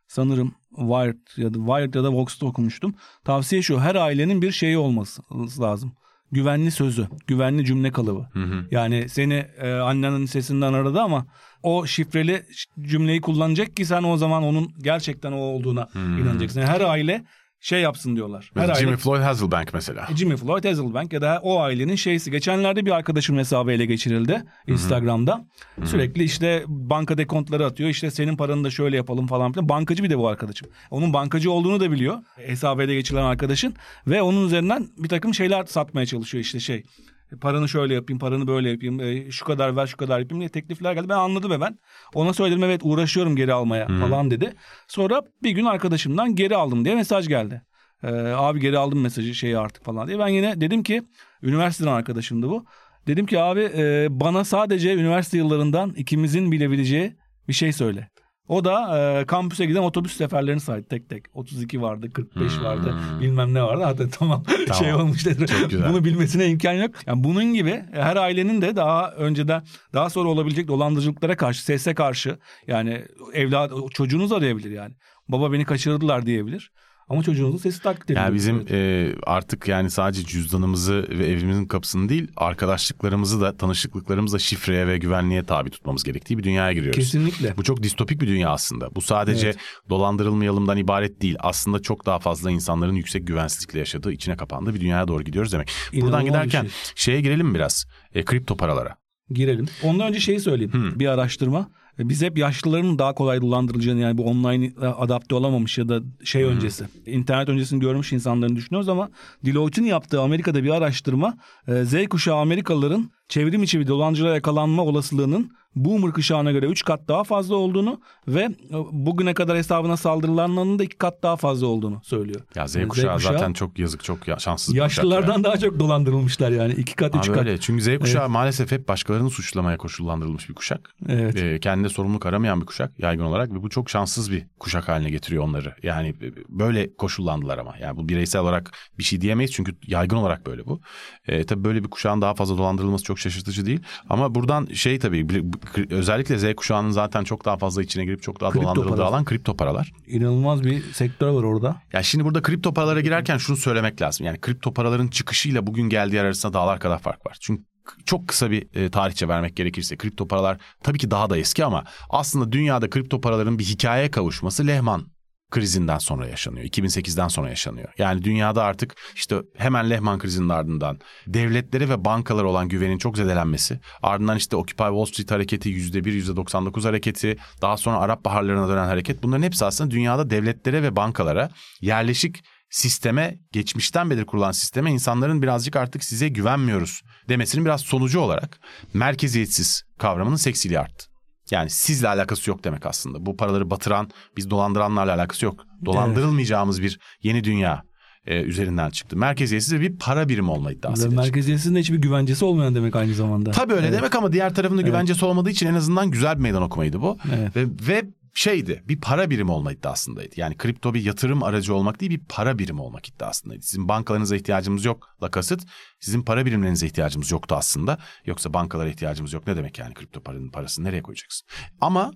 sanırım Wired ya da Wired ya da Vox'ta okumuştum. Tavsiye şu her ailenin bir şeyi olması lazım. Güvenli sözü, güvenli cümle kalıbı. Yani seni e, annenin sesinden aradı ama o şifreli cümleyi kullanacak ki sen o zaman onun gerçekten o olduğuna inanacaksın. Yani her aile şey yapsın diyorlar. Her Mesela aile Jimmy Floyd Hasselbank mesela. Jimmy Floyd Hasselbank ya da o ailenin şeysi. Geçenlerde bir arkadaşım hesabı ele geçirildi Instagram'da. Sürekli işte banka dekontları atıyor. İşte senin paranı da şöyle yapalım falan filan. Bankacı bir de bu arkadaşım. Onun bankacı olduğunu da biliyor. Hesabı ele geçirilen arkadaşın. Ve onun üzerinden bir takım şeyler satmaya çalışıyor işte şey. Paranı şöyle yapayım, paranı böyle yapayım, e, şu kadar ver, şu kadar yapayım diye teklifler geldi. Ben anladım hemen. Ona söyledim evet uğraşıyorum geri almaya falan dedi. Sonra bir gün arkadaşımdan geri aldım diye mesaj geldi. Ee, abi geri aldım mesajı şeyi artık falan diye. Ben yine dedim ki üniversiteden arkadaşımdı bu. Dedim ki abi e, bana sadece üniversite yıllarından ikimizin bilebileceği bir şey söyle. O da e, kampüse giden otobüs seferlerini saydı tek tek. 32 vardı, 45 vardı, bilmem ne vardı. Hatta <laughs> tamam, şey olmuş dedi. Bunu bilmesine imkan yok. Yani bunun gibi her ailenin de daha önceden daha sonra olabilecek dolandırıcılıklara karşı, sese karşı yani evlat çocuğunuz arayabilir yani. Baba beni kaçırdılar diyebilir. Ama çocuğunuzun sesi taklit ediyor. Yani bizim e, artık yani sadece cüzdanımızı ve evimizin kapısını değil arkadaşlıklarımızı da tanışıklıklarımızı da şifreye ve güvenliğe tabi tutmamız gerektiği bir dünyaya giriyoruz. Kesinlikle. Bu çok distopik bir dünya aslında. Bu sadece Evet. dolandırılmayalımdan ibaret değil. Aslında çok daha fazla insanların yüksek güvensizlikle yaşadığı, içine kapandığı bir dünyaya doğru gidiyoruz demek. Buradan İnanılmaz bir giderken şey. şeye girelim biraz? E, kripto paralara. Girelim. Ondan önce şeyi söyleyeyim. Bir araştırma. Biz hep yaşlıların daha kolay dolandırılacağını yani bu online adapte olamamış ya da şey öncesi. internet öncesini görmüş insanların düşünüyoruz ama Deloitte'in yaptığı Amerika'da bir araştırma e, Z kuşağı Amerikalıların çevrim içi bir dolandırıcıya yakalanma olasılığının Boomer kuşağına göre 3 kat daha fazla olduğunu ve e, bugüne kadar hesabına saldırılanların da 2 kat daha fazla olduğunu söylüyor. Ya Z Yani kuşağı, zaten çok yazık, çok ya- şanssız yaşlılardan daha çok dolandırılmışlar yani 2 kat 3 Abi kat. öyle. Çünkü Z kuşağı maalesef hep başkalarını suçlamaya koşullandırılmış bir kuşak. Evet. Ee, kendine sorumluluk aramayan bir kuşak yaygın olarak ve bu çok şanssız bir kuşak haline getiriyor onları. Yani e, böyle koşullandılar ama. Yani bu bireysel olarak bir şey diyemeyiz çünkü yaygın olarak böyle bu. Ee, tabii böyle bir kuşağın daha fazla dolandırılması çok şaşırtıcı değil. Ama buradan şey tabii özellikle Z kuşağının zaten çok daha fazla içine girip çok daha Kripto dolandırıldığı parası. alan kripto paralar. İnanılmaz bir sektör var orada. Ya şimdi burada kripto paralara girerken şunu söylemek lazım. Yani kripto paraların çıkışıyla bugün geldiği yer arasında dağlar kadar fark var. Çünkü çok kısa bir e, tarihçe vermek gerekirse kripto paralar tabii ki daha da eski ama aslında dünyada kripto paraların bir hikayeye kavuşması Lehman krizinden sonra yaşanıyor. 2008'den sonra yaşanıyor. Yani dünyada artık işte hemen Lehman krizinin ardından devletlere ve bankalara olan güvenin çok zedelenmesi. Ardından işte Occupy Wall Street hareketi, %1, %99 hareketi, daha sonra Arap baharlarına dönen hareket. Bunların hepsi aslında dünyada devletlere ve bankalara yerleşik sisteme, geçmişten beri kurulan sisteme insanların birazcık artık size güvenmiyoruz demesinin biraz sonucu olarak merkeziyetsiz kavramının seksiliği arttı. Yani sizle alakası yok demek aslında. Bu paraları batıran, biz dolandıranlarla alakası yok. Dolandırılmayacağımız bir yeni dünya e, üzerinden çıktı. Merkeziyetsiz ve bir para birimi olma iddiası. Ve merkeziyetinin de hiçbir güvencesi olmayan demek aynı zamanda. Tabii öyle Evet. demek ama diğer tarafında güvencesi olmadığı için en azından güzel bir meydan okumaydı bu. Evet. Ve, ve şeydi bir para birimi olma iddiasındaydı. Yani kripto bir yatırım aracı olmak değil bir para birimi olmak iddiasındaydı. Sizin bankalarınıza ihtiyacımız yok lakasıt. Sizin para birimlerinize ihtiyacımız yoktu aslında. Yoksa bankalara ihtiyacımız yok ne demek yani kripto paranın parasını nereye koyacaksın? Ama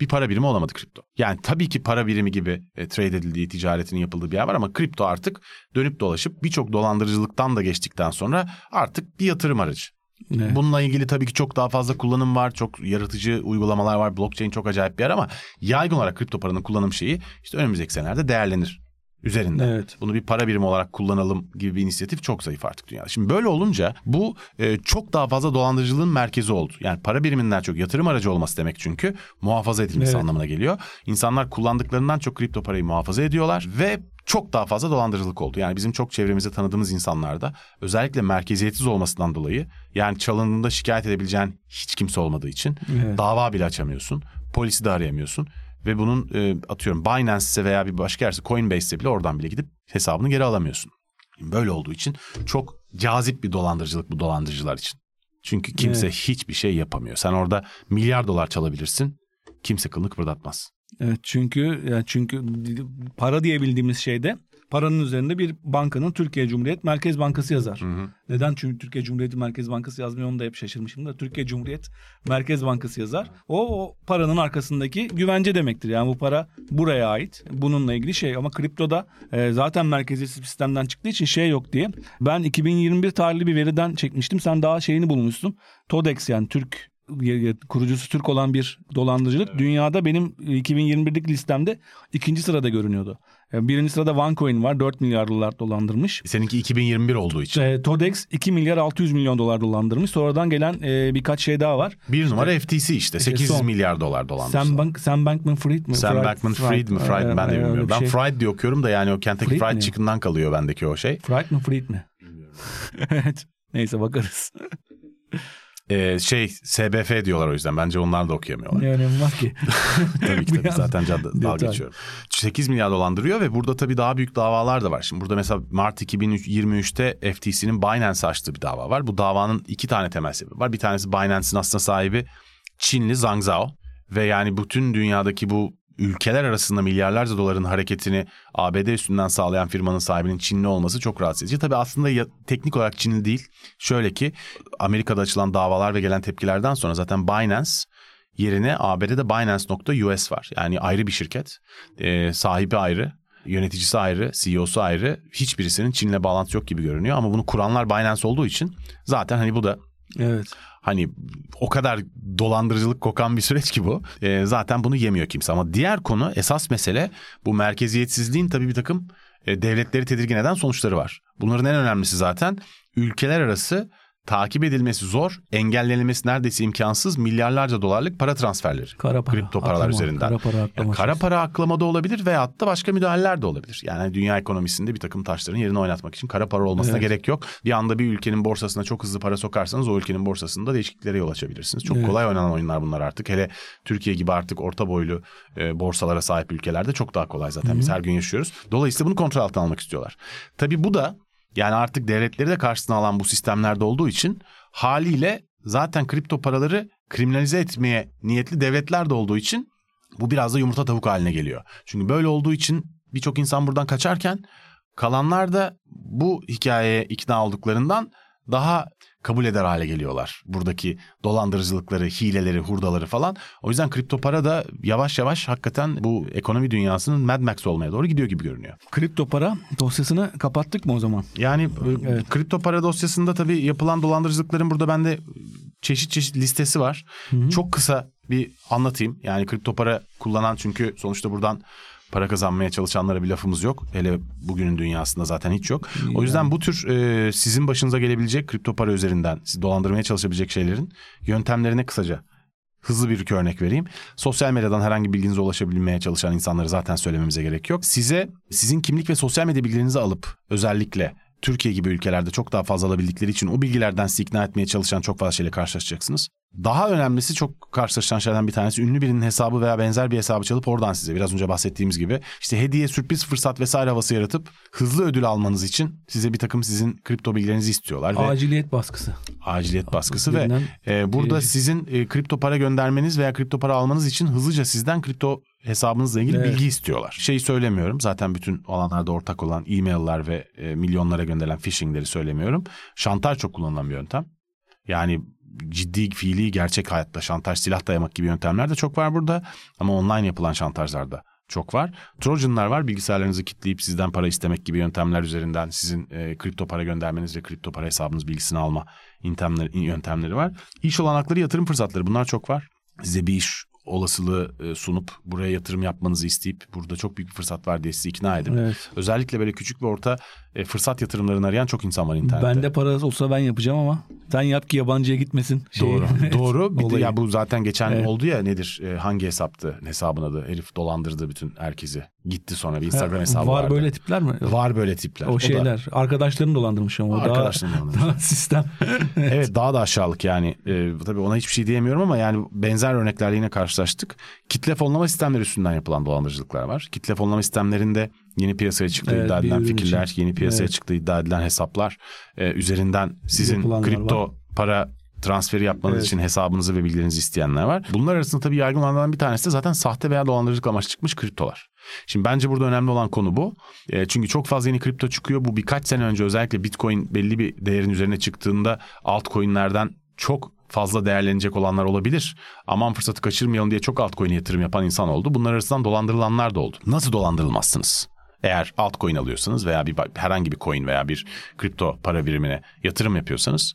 bir para birimi olamadı kripto. Yani tabii ki para birimi gibi e, trade edildiği, ticaretinin yapıldığı bir yer var ama kripto artık dönüp dolaşıp birçok dolandırıcılıktan da geçtikten sonra artık bir yatırım aracı. Evet. Bununla ilgili tabii ki çok daha fazla kullanım var. Çok yaratıcı uygulamalar var. Blockchain çok acayip bir yer ama yaygın olarak kripto paranın kullanım şeyi işte önümüzdeki senelerde değerlenir üzerinde. Evet. Bunu bir para birimi olarak kullanalım gibi bir inisiyatif çok zayıf artık dünyada. Şimdi böyle olunca bu e, çok daha fazla dolandırıcılığın merkezi oldu. Yani para biriminden çok yatırım aracı olması demek çünkü muhafaza edilmesi Evet. anlamına geliyor. İnsanlar kullandıklarından çok kripto parayı muhafaza ediyorlar ve çok daha fazla dolandırıcılık oldu. Yani bizim çok çevremizde tanıdığımız insanlarda özellikle merkeziyetsiz olmasından dolayı yani çalındığında şikayet edebileceğin hiç kimse olmadığı için Evet. dava bile açamıyorsun. Polisi de arayamıyorsun. Ve bunun e, atıyorum Binance'se veya bir başka yerse Coinbase'se bile oradan bile gidip hesabını geri alamıyorsun. Böyle olduğu için çok cazip bir dolandırıcılık bu dolandırıcılar için. Çünkü kimse Evet. hiçbir şey yapamıyor. Sen orada milyar dolar çalabilirsin. Kimse kılını kıpırdatmaz. Evet çünkü yani çünkü para diye bildiğimiz şeyde paranın üzerinde bir bankanın Türkiye Cumhuriyet Merkez Bankası yazar. Neden? Çünkü Türkiye Cumhuriyeti Merkez Bankası yazmıyor onu da hep şaşırmışım da Türkiye Cumhuriyet Merkez Bankası yazar. O, o paranın arkasındaki güvence demektir. Yani bu para buraya ait. Bununla ilgili şey ama kriptoda e, zaten merkeziyetsiz sistemden çıktığı için şey yok diye. Ben 2021 tarihli bir veriden çekmiştim. Sen daha şeyini bulmuşsun. Todex yani Türk kurucusu Türk olan bir dolandırıcılık dünyada benim 2021'lik listemde ikinci sırada görünüyordu. Yani Birinci sırada OneCoin var 4 milyar dolar dolandırmış. Seninki 2021 olduğu için. E, Todex 2 milyar 600 milyon dolar dolandırmış. Sonradan gelen e, birkaç şey daha var. Bir numara FTC işte. işte 800 son. milyar dolar dolandırmışlar. Sam, Bank, Sam Bankman-Fried mi? Sam Bankman-Fried mi? Fried mi? Ben de bilmiyorum. Ben şey. Fried diye okuyorum da yani o Kentucky Fried Fried? Chicken'dan kalıyor bendeki o şey. Fried mi Fried mi? <laughs> evet. Neyse bakarız. Ee, şey SBF diyorlar o yüzden. Bence onlar da okuyamıyorlar. ne önemi var ki? <laughs> tabii ki tabii. <laughs> Zaten cadde, dalga geçiyorum. 8 milyar dolandırıyor ve burada tabii daha büyük davalar da var. Şimdi burada mesela Mart 2023'te FTC'nin Binance açtığı bir dava var. Bu davanın iki tane temel sebebi var. Bir tanesi Binance'in aslında sahibi Çinli Zhang Zhao ve yani bütün dünyadaki bu ülkeler arasında milyarlarca doların hareketini ABD üstünden sağlayan firmanın sahibinin Çinli olması çok rahatsız edici. Tabii aslında ya- teknik olarak Çinli değil. Şöyle ki Amerika'da açılan davalar ve gelen tepkilerden sonra zaten Binance yerine ABD'de Binance.us var. Yani ayrı bir şirket. Ee, sahibi ayrı. Yöneticisi ayrı, CEO'su ayrı. Hiçbirisinin Çin'le bağlantısı yok gibi görünüyor. Ama bunu kuranlar Binance olduğu için zaten hani bu da evet. Hani o kadar dolandırıcılık kokan bir süreç ki bu. Ee, zaten bunu yemiyor kimse. Ama diğer konu esas mesele bu merkeziyetsizliğin tabii bir takım e, devletleri tedirgin eden sonuçları var. Bunların en önemlisi zaten ülkeler arası takip edilmesi zor, engellenilmesi neredeyse imkansız milyarlarca dolarlık para transferleri. Kara para. Kripto paralar aklama, üzerinden. Kara para Yani aklama. kara para aklama da olabilir veyahut da başka müdahaleler de olabilir. Yani dünya ekonomisinde bir takım taşların yerini oynatmak için kara para olmasına Evet. gerek yok. Bir anda bir ülkenin borsasına çok hızlı para sokarsanız o ülkenin borsasında değişikliklere yol açabilirsiniz. Çok Evet. kolay oynanan oyunlar bunlar artık. Hele Türkiye gibi artık orta boylu e, borsalara sahip ülkelerde çok daha kolay zaten. Biz her gün yaşıyoruz. Dolayısıyla bunu kontrol altına almak istiyorlar. Tabii bu da yani artık devletleri de karşısına alan bu sistemlerde olduğu için haliyle zaten kripto paraları kriminalize etmeye niyetli devletler de olduğu için bu biraz da yumurta tavuk haline geliyor. Çünkü böyle olduğu için birçok insan buradan kaçarken kalanlar da bu hikayeye ikna olduklarından daha kabul eder hale geliyorlar. Buradaki dolandırıcılıkları, hileleri, hurdaları falan. O yüzden kripto para da yavaş yavaş hakikaten bu ekonomi dünyasının Mad Max olmaya doğru gidiyor gibi görünüyor. Kripto para dosyasını kapattık mı o zaman? Yani e, Evet. kripto para dosyasında tabii yapılan dolandırıcılıkların burada bende çeşit çeşit listesi var. Çok kısa bir anlatayım. Yani kripto para kullanan çünkü sonuçta buradan para kazanmaya çalışanlara bir lafımız yok. Hele bugünün dünyasında zaten hiç yok. O yüzden bu tür e, sizin başınıza gelebilecek kripto para üzerinden sizi dolandırmaya çalışabilecek şeylerin yöntemlerine kısaca hızlı bir iki örnek vereyim. Sosyal medyadan herhangi bilginize ulaşabilmeye çalışan insanları zaten söylememize gerek yok. Size sizin kimlik ve sosyal medya bilgilerinizi alıp özellikle Türkiye gibi ülkelerde çok daha fazla alabildikleri için o bilgilerden sizi ikna etmeye çalışan çok fazla şeyle karşılaşacaksınız. Daha önemlisi çok karşılaşılan şeylerden bir tanesi ünlü birinin hesabı veya benzer bir hesabı çalıp oradan size biraz önce bahsettiğimiz gibi işte hediye, sürpriz, fırsat vesaire havası yaratıp hızlı ödül almanız için size bir takım sizin kripto bilgilerinizi istiyorlar. ve Aciliyet baskısı. aciliyet baskısı ve e, burada birinci. sizin e, kripto para göndermeniz veya kripto para almanız için hızlıca sizden kripto hesabınızla ilgili Evet. bilgi istiyorlar. Şeyi söylemiyorum. Zaten bütün alanlarda ortak olan e-mail'ler ve e, milyonlara gönderilen phishing'leri söylemiyorum. Şantaj çok kullanılan bir yöntem. Yani ciddi fiili gerçek hayatta şantaj silah dayamak gibi yöntemler de çok var burada. Ama online yapılan şantajlar da çok var. Trojanlar var bilgisayarlarınızı kilitleyip sizden para istemek gibi yöntemler üzerinden sizin e, kripto para göndermeniz ve kripto para hesabınız bilgisini alma yöntemleri, yöntemleri var. İş olanakları yatırım fırsatları bunlar çok var. Size bir iş olasılığı e, sunup buraya yatırım yapmanızı isteyip burada çok büyük bir fırsat var diye sizi ikna edip Evet. özellikle böyle küçük ve orta e, fırsat yatırımlarını arayan çok insan var internette. Bende para olsa ben yapacağım ama sen yap ki yabancıya gitmesin. Şey- Doğru. <laughs> Doğru. Bir de ya bu zaten geçen Evet. oldu ya nedir? E, hangi hesaptı? Hesabın adı. Herif dolandırdı bütün herkesi. Gitti sonra bir Instagram hesabı Var vardı. böyle tipler mi? Var böyle tipler. O da- şeyler. Arkadaşlarını dolandırmış ama. o daha- Arkadaşlarını <laughs> dolandırmış. Daha sistem. <laughs> evet daha da aşağılık yani. E, tabii ona hiçbir şey diyemiyorum ama yani benzer örneklerle yine karşılaştık. Kitle fonlama sistemleri üstünden yapılan dolandırıcılıklar var. Kitle fonlama sistemlerinde yeni piyasaya çıktığı Evet, iddia edilen fikirler, için. yeni piyasaya Evet. çıktığı iddia edilen hesaplar e, üzerinden sizin Yapılanlar kripto var. para transferi yapmanız Evet. için hesabınızı ve bilgilerinizi isteyenler var. Bunlar arasında tabii yaygın olanlardan bir tanesi de zaten sahte veya dolandırıcılık amaçlı çıkmış kriptolar. Şimdi bence burada önemli olan konu bu. E, çünkü çok fazla yeni kripto çıkıyor. Bu birkaç sene önce özellikle Bitcoin belli bir değerin üzerine çıktığında altcoin'lerden çok fazla değerlenecek olanlar olabilir. Aman fırsatı kaçırmayalım diye çok altcoin'e yatırım yapan insan oldu. Bunlar arasından dolandırılanlar da oldu. Nasıl dolandırılmazsınız? Eğer altcoin alıyorsanız veya bir herhangi bir coin veya bir kripto para birimine yatırım yapıyorsanız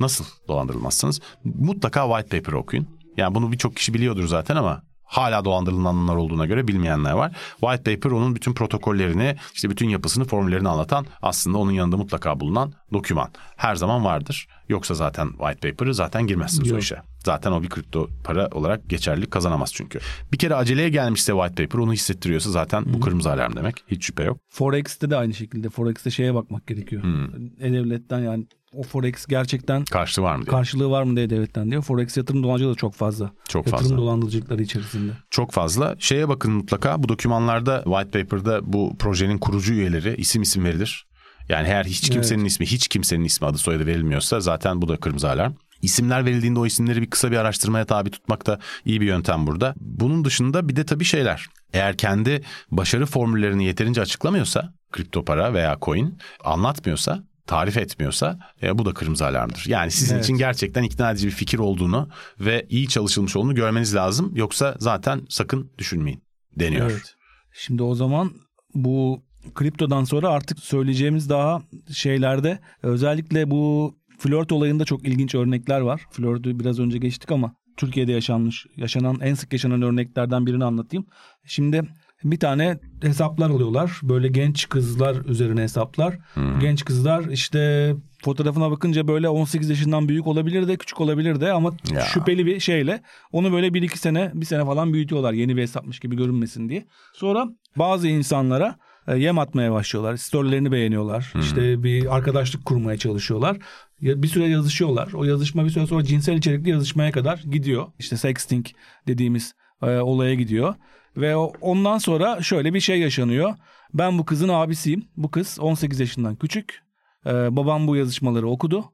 nasıl dolandırılmazsınız? Mutlaka white paper okuyun. Yani bunu birçok kişi biliyordur zaten ama hala dolandırılanlar olduğuna göre bilmeyenler var. White paper onun bütün protokollerini, işte bütün yapısını, formüllerini anlatan aslında onun yanında mutlaka bulunan doküman. Her zaman vardır. Yoksa zaten white paper'ı zaten girmezsiniz o Yok. işe. Zaten o bir kripto para olarak geçerlilik kazanamaz çünkü. Bir kere aceleye gelmişse white paper onu hissettiriyorsa zaten bu kırmızı alarm demek. Hiç şüphe yok. Forex'te de aynı şekilde. Forex'te şeye bakmak gerekiyor. E-Devlet'ten yani o Forex gerçekten Karşılığı var mı diye. karşılığı var mı diye devletten diyor. Forex yatırım dolandırıcılığı da çok fazla. Çok yatırım fazla. dolandırıcılıkları içerisinde. Çok fazla. Şeye bakın mutlaka bu dokümanlarda white paper'da bu projenin kurucu üyeleri isim isim verilir. Yani eğer hiç kimsenin ismi, hiç kimsenin ismi adı soyadı verilmiyorsa zaten bu da kırmızı alarm. İsimler verildiğinde o isimleri bir kısa bir araştırmaya tabi tutmak da iyi bir yöntem burada. Bunun dışında bir de tabii şeyler. Eğer kendi başarı formüllerini yeterince açıklamıyorsa kripto para veya coin anlatmıyorsa tarif etmiyorsa e, bu da kırmızı alarmdır. Yani sizin Evet. için gerçekten ikna edici bir fikir olduğunu ve iyi çalışılmış olduğunu görmeniz lazım. Yoksa zaten sakın düşünmeyin deniyor. Evet. Şimdi o zaman bu kriptodan sonra artık söyleyeceğimiz daha şeylerde özellikle bu flört olayında çok ilginç örnekler var. Flörtü biraz önce geçtik ama Türkiye'de yaşanmış, yaşanan en sık yaşanan örneklerden birini anlatayım. Şimdi bir tane hesaplar alıyorlar. Böyle genç kızlar üzerine hesaplar. Genç kızlar işte fotoğrafına bakınca böyle 18 yaşından büyük olabilir de küçük olabilir de ama Ya. şüpheli bir şeyle onu böyle bir iki sene bir sene falan büyütüyorlar yeni bir hesapmış gibi görünmesin diye. Sonra bazı insanlara yem atmaya başlıyorlar. Storylerini beğeniyorlar. İşte bir arkadaşlık kurmaya çalışıyorlar. Bir süre yazışıyorlar. O yazışma bir süre sonra cinsel içerikli yazışmaya kadar gidiyor. İşte sexting dediğimiz e, olaya gidiyor. Ve ondan sonra şöyle bir şey yaşanıyor. Ben bu kızın abisiyim. Bu kız 18 yaşından küçük. E, babam bu yazışmaları okudu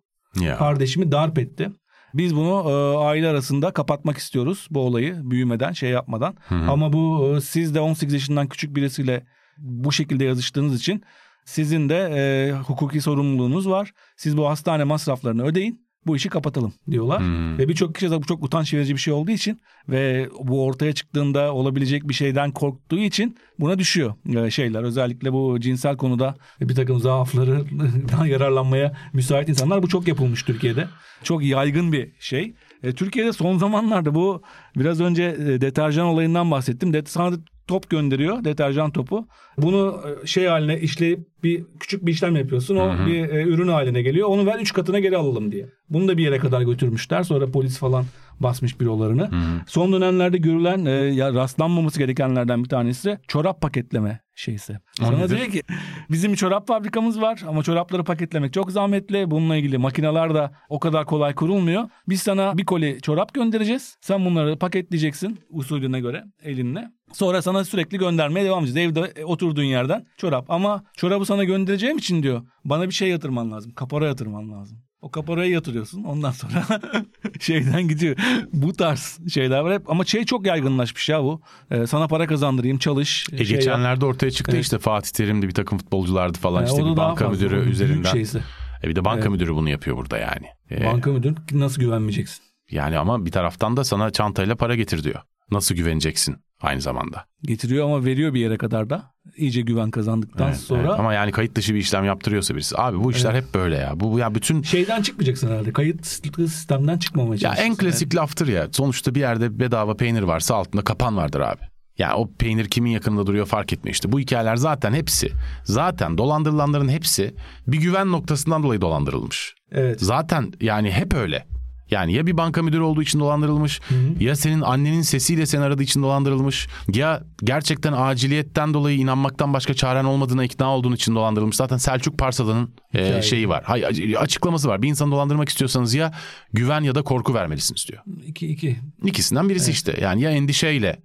Ya. kardeşimi darp etti. Biz bunu e, aile arasında kapatmak istiyoruz bu olayı büyümeden şey yapmadan. Ama bu e, siz de 18 yaşından küçük birisiyle bu şekilde yazıştığınız için sizin de e, hukuki sorumluluğunuz var. Siz bu hastane masraflarını ödeyin. Bu işi kapatalım diyorlar. Hmm. Ve birçok kişi de bu çok utanç verici bir şey olduğu için ve bu ortaya çıktığında olabilecek bir şeyden korktuğu için buna düşüyor e, şeyler. Özellikle bu cinsel konuda bir takım zaaflarından <laughs> yararlanmaya müsait insanlar. Bu çok yapılmış Türkiye'de. Çok yaygın bir şey. E, Türkiye'de son zamanlarda bu biraz önce e, deterjan olayından bahsettim. Det sana top gönderiyor deterjan topu. Bunu e, şey haline işleyip bir küçük bir işlem yapıyorsun. O bir e, ürün haline geliyor. Onu ver 3 katına geri alalım diye. Bunu da bir yere kadar götürmüşler. Sonra polis falan basmış bürolarını. Son dönemlerde görülen e, ya rastlanmaması gerekenlerden bir tanesi de çorap paketleme şeysi. O Sana diyor ki bizim bir çorap fabrikamız var ama çorapları paketlemek çok zahmetli. Bununla ilgili makineler de o kadar kolay kurulmuyor. Biz sana bir koli çorap göndereceğiz. Sen bunları paketleyeceksin usulüne göre elinle. Sonra sana sürekli göndermeye devam edeceğiz. Evde e, oturduğun yerden çorap. Ama çorabı sana göndereceğim için diyor bana bir şey yatırman lazım. Kapora yatırman lazım. O kaparayı yatırıyorsun. Ondan sonra <laughs> şeyden gidiyor. Bu tarz şeyler var hep. Ama şey çok yaygınlaşmış ya bu. Ee, sana para kazandırayım, çalış. E şey yap. geçenlerde ortaya çıktı Evet. işte Fatih Terim'di bir takım futbolculardı falan Yani işte bir banka müdürü üzerinden. şeyse. E bir de banka Evet. müdürü bunu yapıyor burada yani. E, Banka müdürü nasıl güvenmeyeceksin? Yani ama bir taraftan da sana çantayla para getir diyor. Nasıl güveneceksin aynı zamanda? Getiriyor ama veriyor bir yere kadar da. İyice güven kazandıktan Evet, sonra evet. Ama yani kayıt dışı bir işlem yaptırıyorsa birisi. Abi bu işler hep böyle ya. Bu bu ya bütün şeyden çıkmayacaksın herhalde. Kayıtlı sistemden çıkmamaya ya en klasik laftır ya. Sonuçta bir yerde bedava peynir varsa altında kapan vardır abi. Yani o peynir kimin yakınında duruyor fark etmiyor işte. Bu hikayeler zaten hepsi zaten dolandırılanların hepsi bir güven noktasından dolayı dolandırılmış. Evet. Zaten yani hep öyle. Yani ya bir banka müdürü olduğu için dolandırılmış, ya senin annenin sesiyle seni aradığı için dolandırılmış, ya gerçekten aciliyetten dolayı inanmaktan başka çaren olmadığına ikna olduğun için dolandırılmış. Zaten Selçuk Parsalı'nın e, şeyi var. Hayır, açıklaması var. Bir insanı dolandırmak istiyorsanız ya güven ya da korku vermelisiniz diyor. İki, iki. İkisinden birisi işte. Yani ya endişeyle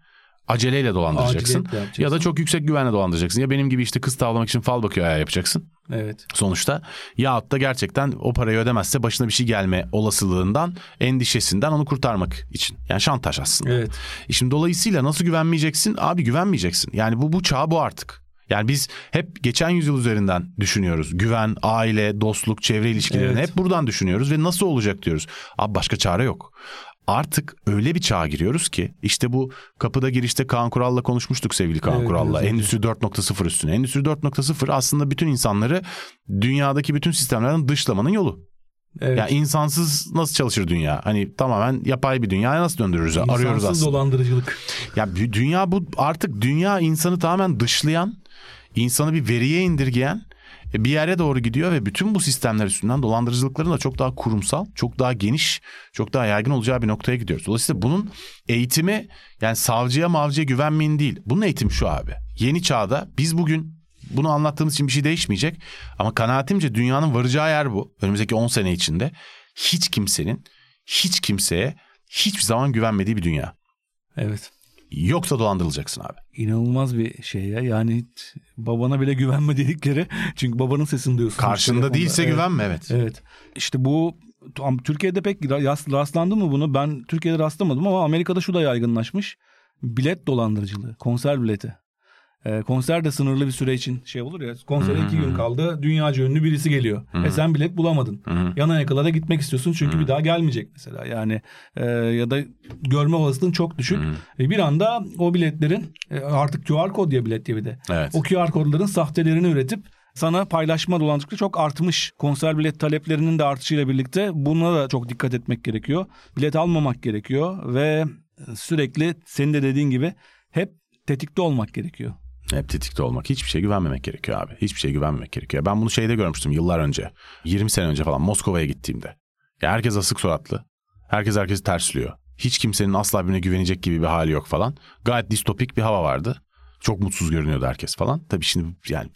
aceleyle dolandıracaksın ya da çok yüksek güvenle dolandıracaksın. Ya benim gibi işte kız tavlamak için fal bakıyor ayağı yapacaksın Evet. sonuçta. Yahut da gerçekten o parayı ödemezse başına bir şey gelme olasılığından, endişesinden onu kurtarmak için. Yani şantaj aslında. Evet. E Şimdi dolayısıyla nasıl güvenmeyeceksin? Abi güvenmeyeceksin. Yani bu bu çağ bu artık. Yani biz hep geçen yüzyıl üzerinden düşünüyoruz. Güven, aile, dostluk, çevre ilişkilerini Evet. hep buradan düşünüyoruz ve nasıl olacak diyoruz. Abi başka çare yok. Artık öyle bir çağa giriyoruz ki işte bu kapıda girişte Kaan Kural'la konuşmuştuk sevgili Kaan Evet, Kural'la. önce. Endüstri 4.0 üstüne. Endüstri 4.0 aslında bütün insanları dünyadaki bütün sistemlerden dışlamanın yolu. Evet. Yani insansız nasıl çalışır dünya? Hani tamamen yapay bir dünyaya nasıl döndürürüz? Arıyoruz İnsansız aslında. dolandırıcılık. Ya dü- dünya bu artık dünya insanı tamamen dışlayan, insanı bir veriye indirgeyen bir yere doğru gidiyor ve bütün bu sistemler üstünden dolandırıcılıkların da çok daha kurumsal, çok daha geniş, çok daha yaygın olacağı bir noktaya gidiyoruz. Dolayısıyla bunun eğitimi yani savcıya mavcıya güvenmeyin değil. Bunun eğitimi şu abi. Yeni çağda biz bugün bunu anlattığımız için bir şey değişmeyecek. Ama kanaatimce dünyanın varacağı yer bu. Önümüzdeki 10 sene içinde hiç kimsenin hiç kimseye hiçbir zaman güvenmediği bir dünya. Evet. Yoksa dolandırılacaksın abi. İnanılmaz bir şey ya. Yani babana bile güvenme dedikleri. Çünkü babanın sesini duyuyorsun. Karşında telefonda. değilse Evet. güvenme evet. Evet. İşte bu Türkiye'de pek rast- rastlandı mı bunu? Ben Türkiye'de rastlamadım ama Amerika'da şu da yaygınlaşmış. Bilet dolandırıcılığı, konser bileti. Ee, konser de sınırlı bir süre için şey olur ya. Konsere iki gün kaldı. Dünyaca ünlü birisi geliyor. E sen bilet bulamadın. Yana yakıla gidip gitmek istiyorsun çünkü bir daha gelmeyecek mesela. Yani e, ya da görme olasılığın çok düşük. E, bir anda o biletlerin e, artık QR kod diye bilet diye bir de. Evet. O QR kodların sahtelerini üretip sana paylaşma dolandırıcılığı çok artmış. Konser bilet taleplerinin de artışıyla birlikte buna da çok dikkat etmek gerekiyor. Bilet almamak gerekiyor ve sürekli senin de dediğin gibi hep tetikte olmak gerekiyor. Hep tetikte olmak. Hiçbir şeye güvenmemek gerekiyor abi. Hiçbir şeye güvenmemek gerekiyor. Ben bunu şeyde görmüştüm yıllar önce. 20 sene önce falan Moskova'ya gittiğimde. Ya herkes asık suratlı. Herkes herkesi tersliyor. Hiç kimsenin asla birbirine güvenecek gibi bir hali yok falan. Gayet distopik bir hava vardı. Çok mutsuz görünüyordu herkes falan. Tabii şimdi yani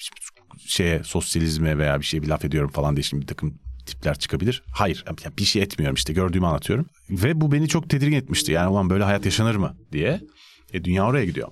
şeye sosyalizme veya bir şeye bir laf ediyorum falan diye şimdi bir takım tipler çıkabilir. Hayır bir şey etmiyorum işte gördüğümü anlatıyorum. Ve bu beni çok tedirgin etmişti. Yani ulan böyle hayat yaşanır mı diye. E dünya oraya gidiyor.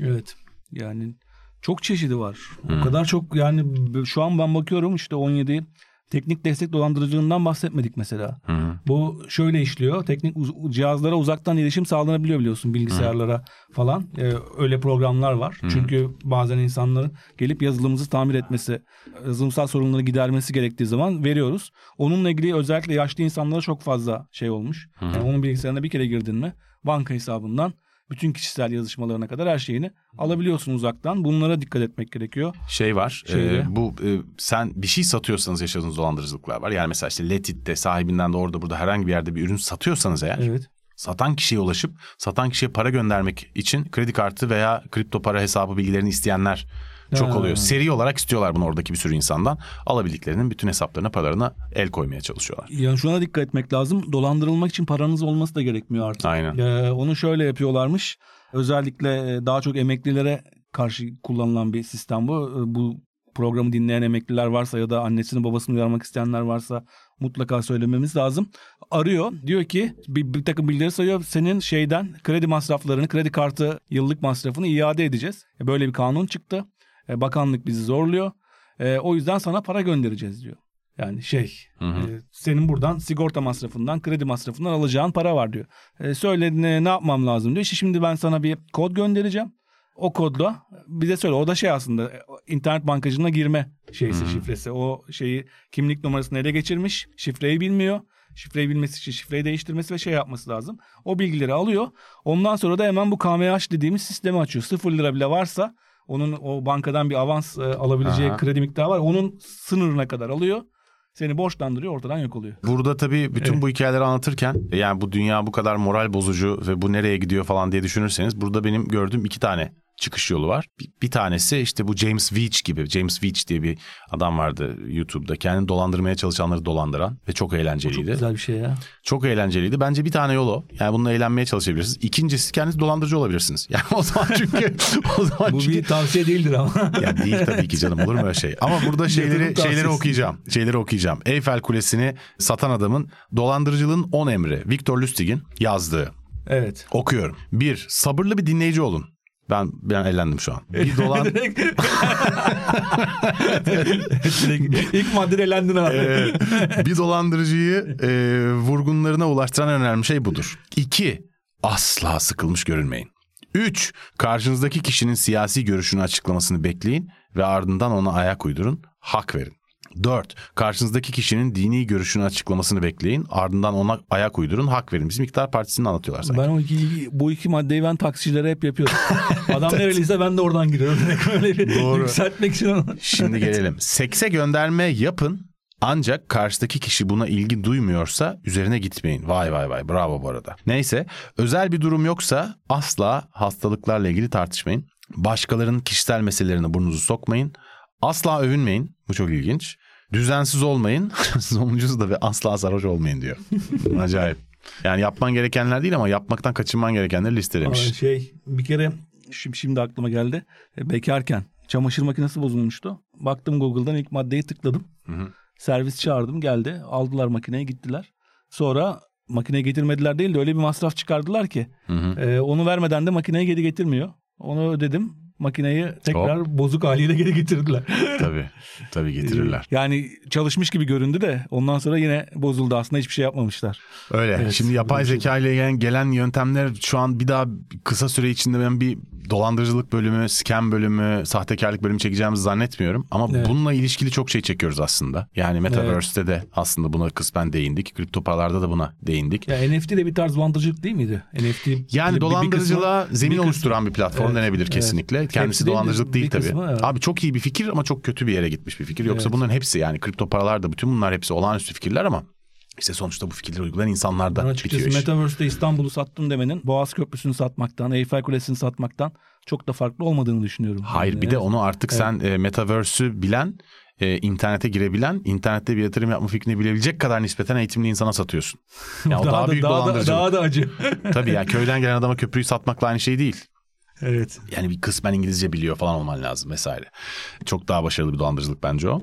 Evet. Yani çok çeşidi var. O kadar çok yani şu an ben bakıyorum işte 17 teknik destek dolandırıcılığından bahsetmedik mesela. Bu şöyle işliyor. Teknik uz- cihazlara uzaktan erişim sağlanabiliyor biliyorsun bilgisayarlara falan. Ee, öyle programlar var. Çünkü bazen insanların gelip yazılımımızı tamir etmesi, yazılımsal sorunları gidermesi gerektiği zaman veriyoruz. Onunla ilgili özellikle yaşlı insanlara çok fazla şey olmuş. Yani onun bilgisayarına bir kere girdin mi banka hesabından bütün kişisel yazışmalarına kadar her şeyini alabiliyorsun uzaktan. Bunlara dikkat etmek gerekiyor. şey var. Şeyde. e, bu e, sen bir şey satıyorsanız yaşadığınız dolandırıcılıklar var. Yani mesela işte Letit'te sahibinden de orada burada herhangi bir yerde bir ürün satıyorsanız eğer Evet. satan kişiye ulaşıp satan kişiye para göndermek için kredi kartı veya kripto para hesabı bilgilerini isteyenler çok oluyor. Seri olarak istiyorlar bunu oradaki bir sürü insandan. Alabildiklerinin bütün hesaplarına paralarına el koymaya çalışıyorlar. Yani şuna dikkat etmek lazım. Dolandırılmak için paranız olması da gerekmiyor artık. Aynen. Ee, onu şöyle yapıyorlarmış. Özellikle e, daha çok emeklilere karşı kullanılan bir sistem bu. Ee, Bu programı dinleyen emekliler varsa ya da annesini babasını uyarmak isteyenler varsa mutlaka söylememiz lazım. Arıyor diyor ki bir, bir takım bilgileri sayıyor. Senin şeyden kredi masraflarını kredi kartı yıllık masrafını iade edeceğiz. E, Böyle bir kanun çıktı. E, Bakanlık bizi zorluyor. E, O yüzden sana para göndereceğiz diyor. Yani şey e, senin buradan sigorta masrafından kredi masrafından alacağın para var diyor. E, söyle ne, yapmam lazım diyor. İşte şimdi ben sana bir kod göndereceğim. O kodla bize söyle. O da şey aslında e, internet bankacılığına girme şeysi şifresi. O şeyi kimlik numarasını ele geçirmiş. Şifreyi bilmiyor. Şifreyi bilmesi için şifreyi değiştirmesi ve şey yapması lazım. O bilgileri alıyor. Ondan sonra da hemen bu KMH dediğimiz sistemi açıyor. Sıfır lira bile varsa onun o bankadan bir avans e, alabileceği Aha. kredi miktarı var. Onun sınırına kadar alıyor. Seni borçlandırıyor ortadan yok oluyor. Burada tabii bütün Evet. bu hikayeleri anlatırken yani bu dünya bu kadar moral bozucu ve bu nereye gidiyor falan diye düşünürseniz burada benim gördüğüm iki tane çıkış yolu var. Bir, bir tanesi işte bu James Veach gibi. James Veach diye bir adam vardı YouTube'da. Kendini dolandırmaya çalışanları dolandıran ve çok eğlenceliydi. Çok güzel bir şey ya. Çok eğlenceliydi. Bence bir tane yol o. Yani bununla eğlenmeye çalışabilirsiniz. İkincisi kendiniz dolandırıcı olabilirsiniz. Yani o zaman çünkü <laughs> o zaman Bu çünkü bir tavsiye değildir ama. ya değil tabii ki canım olur mu öyle şey? Ama burada şeyleri şeyleri okuyacağım. Şeyleri okuyacağım. Eyfel Kulesi'ni satan adamın dolandırıcılığın 10 emri Victor Lustig'in yazdığı. evet. Okuyorum. Bir, sabırlı bir dinleyici olun. Ben ben eğlendim şu an. Bir dolan <laughs> Direkt... Direkt İlk maddede elendin abi. Ee, bir dolandırıcıyı e, vurgunlarına ulaştıran en önemli şey budur. İki, asla sıkılmış görünmeyin. Üç, karşınızdaki kişinin siyasi görüşünü açıklamasını bekleyin ve ardından ona ayak uydurun, hak verin. Dört, karşınızdaki kişinin dini görüşünü açıklamasını bekleyin, ardından ona ayak uydurun, hak verin. Bizim İktidar Partisi'ni anlatıyorlar sanki. Ben o iki, bu iki maddeyi ben taksicilere hep yapıyorum. <laughs> Adam nereliyse ben de oradan giriyorum. <laughs> Böyle bir Doğru. yükseltmek için. Şimdi gelelim. Sekse gönderme yapın ancak karşıdaki kişi buna ilgi duymuyorsa üzerine gitmeyin. Vay vay vay bravo bu arada. Neyse özel bir durum yoksa asla hastalıklarla ilgili tartışmayın. Başkalarının kişisel meselelerine burnunuzu sokmayın. Asla övünmeyin. Bu çok ilginç. Düzensiz olmayın. <laughs> Sonuncusu da ve asla sarhoş olmayın diyor. <laughs> Acayip. Yani yapman gerekenler değil ama yapmaktan kaçınman gerekenleri listelemiş. Aa, Şey bir kere şimdi, şimdi aklıma geldi. E, Bekarken çamaşır makinesi bozulmuştu. Baktım Google'dan ilk maddeyi tıkladım. Servis çağırdım geldi. Aldılar makineyi gittiler. Sonra makineyi getirmediler değil de öyle bir masraf çıkardılar ki. e, onu vermeden de makineyi geri getirmiyor. Onu ödedim. Makineyi tekrar bozuk haliyle geri getirdiler. Tabii. Tabii getirirler. <laughs> Yani çalışmış gibi göründü de ondan sonra yine bozuldu aslında hiçbir şey yapmamışlar. Öyle. Evet, Şimdi yapay zeka ile gelen, gelen yöntemler şu an bir daha kısa süre içinde ben bir dolandırıcılık bölümü, scam bölümü, sahtekarlık bölümü çekeceğimizi zannetmiyorum. Ama Evet. bununla ilişkili çok şey çekiyoruz aslında. Yani Metaverse'te de aslında buna kısmen değindik. Kripto paralarda da buna değindik. Ya NFT de bir tarz dolandırıcılık değil miydi? NFT bir- Yani bir dolandırıcılığa kısmı- zemin bir kısmı- oluşturan bir platform Evet, denebilir evet. Kendisi değil de dolandırıcılık değil tabii. kısmı, evet. Abi çok iyi bir fikir ama çok kötü bir yere gitmiş bir fikir. Yoksa Evet. bunların hepsi yani kripto paralar da bütün bunlar hepsi olağanüstü fikirler ama işte sonuçta bu fikirleri uygulayan insanlar da bitiyor açıkçası. Metaverse'de İstanbul'u sattım demenin Boğaz Köprüsü'nü satmaktan, Eyfel Kulesi'ni satmaktan çok da farklı olmadığını düşünüyorum. Hayır Yani bir de evet. onu artık sen e, metaverse'ü bilen, e, internete girebilen, internette bir yatırım yapma fikrini bilebilecek kadar nispeten eğitimli insana satıyorsun. <laughs> Ya o daha, da, büyük daha, da, daha da acı. Tabii ya köyden gelen adama köprüyü satmakla aynı şey değil. Evet. Yani bir kısmen İngilizce biliyor falan olman lazım vesaire. Çok daha başarılı bir dolandırıcılık bence o.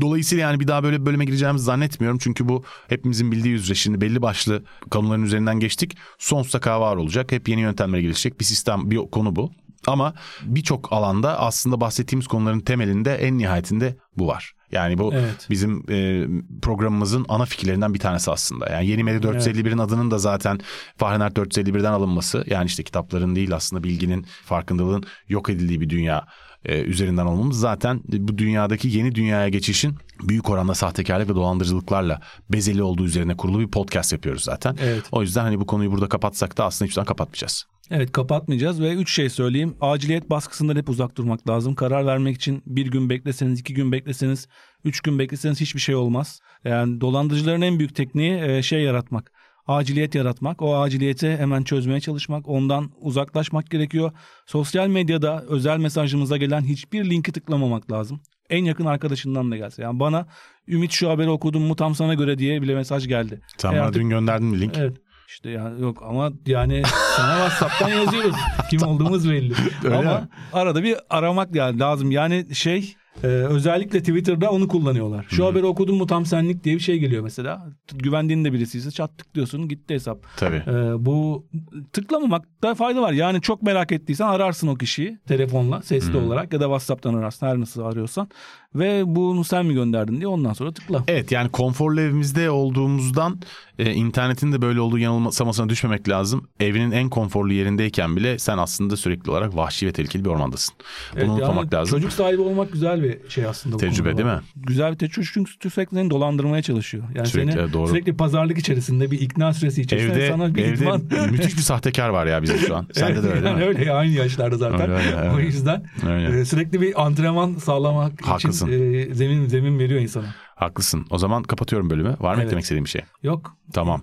Dolayısıyla yani bir daha böyle bir bölüme gireceğimizi zannetmiyorum. Çünkü bu hepimizin bildiği üzere şimdi belli başlı konuların üzerinden geçtik. Sonsuza kadar var olacak. Hep yeni yöntemler gelişecek. Bir sistem, bir konu bu. Ama birçok alanda aslında bahsettiğimiz konuların temelinde en nihayetinde bu var. Yani bu Evet. bizim e, programımızın ana fikirlerinden bir tanesi aslında. Yani Yeni Medya 451'in adının da zaten Fahrenheit 451'den alınması. Yani işte kitapların değil aslında bilginin, farkındalığın yok edildiği bir dünya e, üzerinden almamız zaten bu dünyadaki yeni dünyaya geçişin büyük oranda sahtekarlık ve dolandırıcılıklarla bezeli olduğu üzerine kurulu bir podcast yapıyoruz zaten. Evet. O yüzden hani bu konuyu burada kapatsak da aslında hiçbir zaman kapatmayacağız. Evet kapatmayacağız ve üç şey söyleyeyim. Aciliyet baskısından hep uzak durmak lazım. Karar vermek için bir gün bekleseniz, iki gün bekleseniz, üç gün bekleseniz hiçbir şey olmaz. Yani dolandırıcıların en büyük tekniği e, şey yaratmak. Aciliyet yaratmak. O aciliyeti hemen çözmeye çalışmak. Ondan uzaklaşmak gerekiyor. Sosyal medyada özel mesajımıza gelen hiçbir linki tıklamamak lazım. En yakın arkadaşından da gelse. Yani bana Ümit şu haberi okudum mu tam sana göre diye bile mesaj geldi. Sen E bana artık- dün gönderdin bir link. Evet. İşte yani yok ama yani sana WhatsApp'tan <laughs> yazıyoruz. Kim olduğumuz belli. Öyle ama mi? arada bir aramak yani lazım. Yani şey Ee, özellikle Twitter'da onu kullanıyorlar. Şu Hı. haberi okudun mu tam senlik diye bir şey geliyor mesela. Güvendiğin de birisiyse çat tıklıyorsun gitti hesap. Tabii. Ee, bu tıklamamakta fayda var. Yani çok merak ettiysen ararsın o kişiyi telefonla sesli Hı. olarak ya da WhatsApp'tan ararsın her nasıl arıyorsan. Ve bunu sen mi gönderdin diye ondan sonra tıkla. Evet yani konforlu evimizde olduğumuzdan e, internetin de böyle olduğu yanılsamasına düşmemek lazım. Evinin en konforlu yerindeyken bile sen aslında sürekli olarak vahşi ve tehlikeli bir ormandasın. Bunu Evet, unutmamak yani lazım. Çocuk sahibi olmak güzel bir şey aslında. Tecrübe değil mi? Güzel bir tecrübe çünkü sürekli seni dolandırmaya çalışıyor. Yani Sürekli, seni evet, doğru. sürekli pazarlık içerisinde bir ikna süresi içerisinde Evde, sana bir evde idman. müthiş bir sahtekar var ya bizim şu an. Sende de öyle yani mi? <laughs> öyle aynı yaşlarda zaten. Öyle, öyle, O yüzden Öyle. e, sürekli bir antrenman sağlamak Haklısın. için e, zemin zemin veriyor insana. Haklısın. O zaman kapatıyorum bölümü. Var mı Evet. eklemek istediğin bir şey? Yok. Tamam.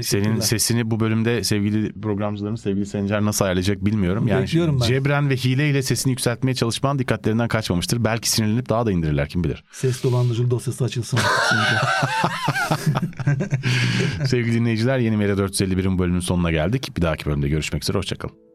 Senin sesini bu bölümde sevgili programcılarımız, sevgili Sencer nasıl ayarlayacak bilmiyorum. Yani Bekliyorum ben. cebren ve hileyle sesini yükseltmeye çalışman dikkatlerinden kaçmamıştır. Belki sinirlenip daha da indirirler kim bilir. Ses dolandırıcılığı dosyası açılsın. <laughs> sevgili dinleyiciler yeni Mera 451'in bölümünün sonuna geldik. Bir dahaki bölümde görüşmek üzere. Hoşçakalın.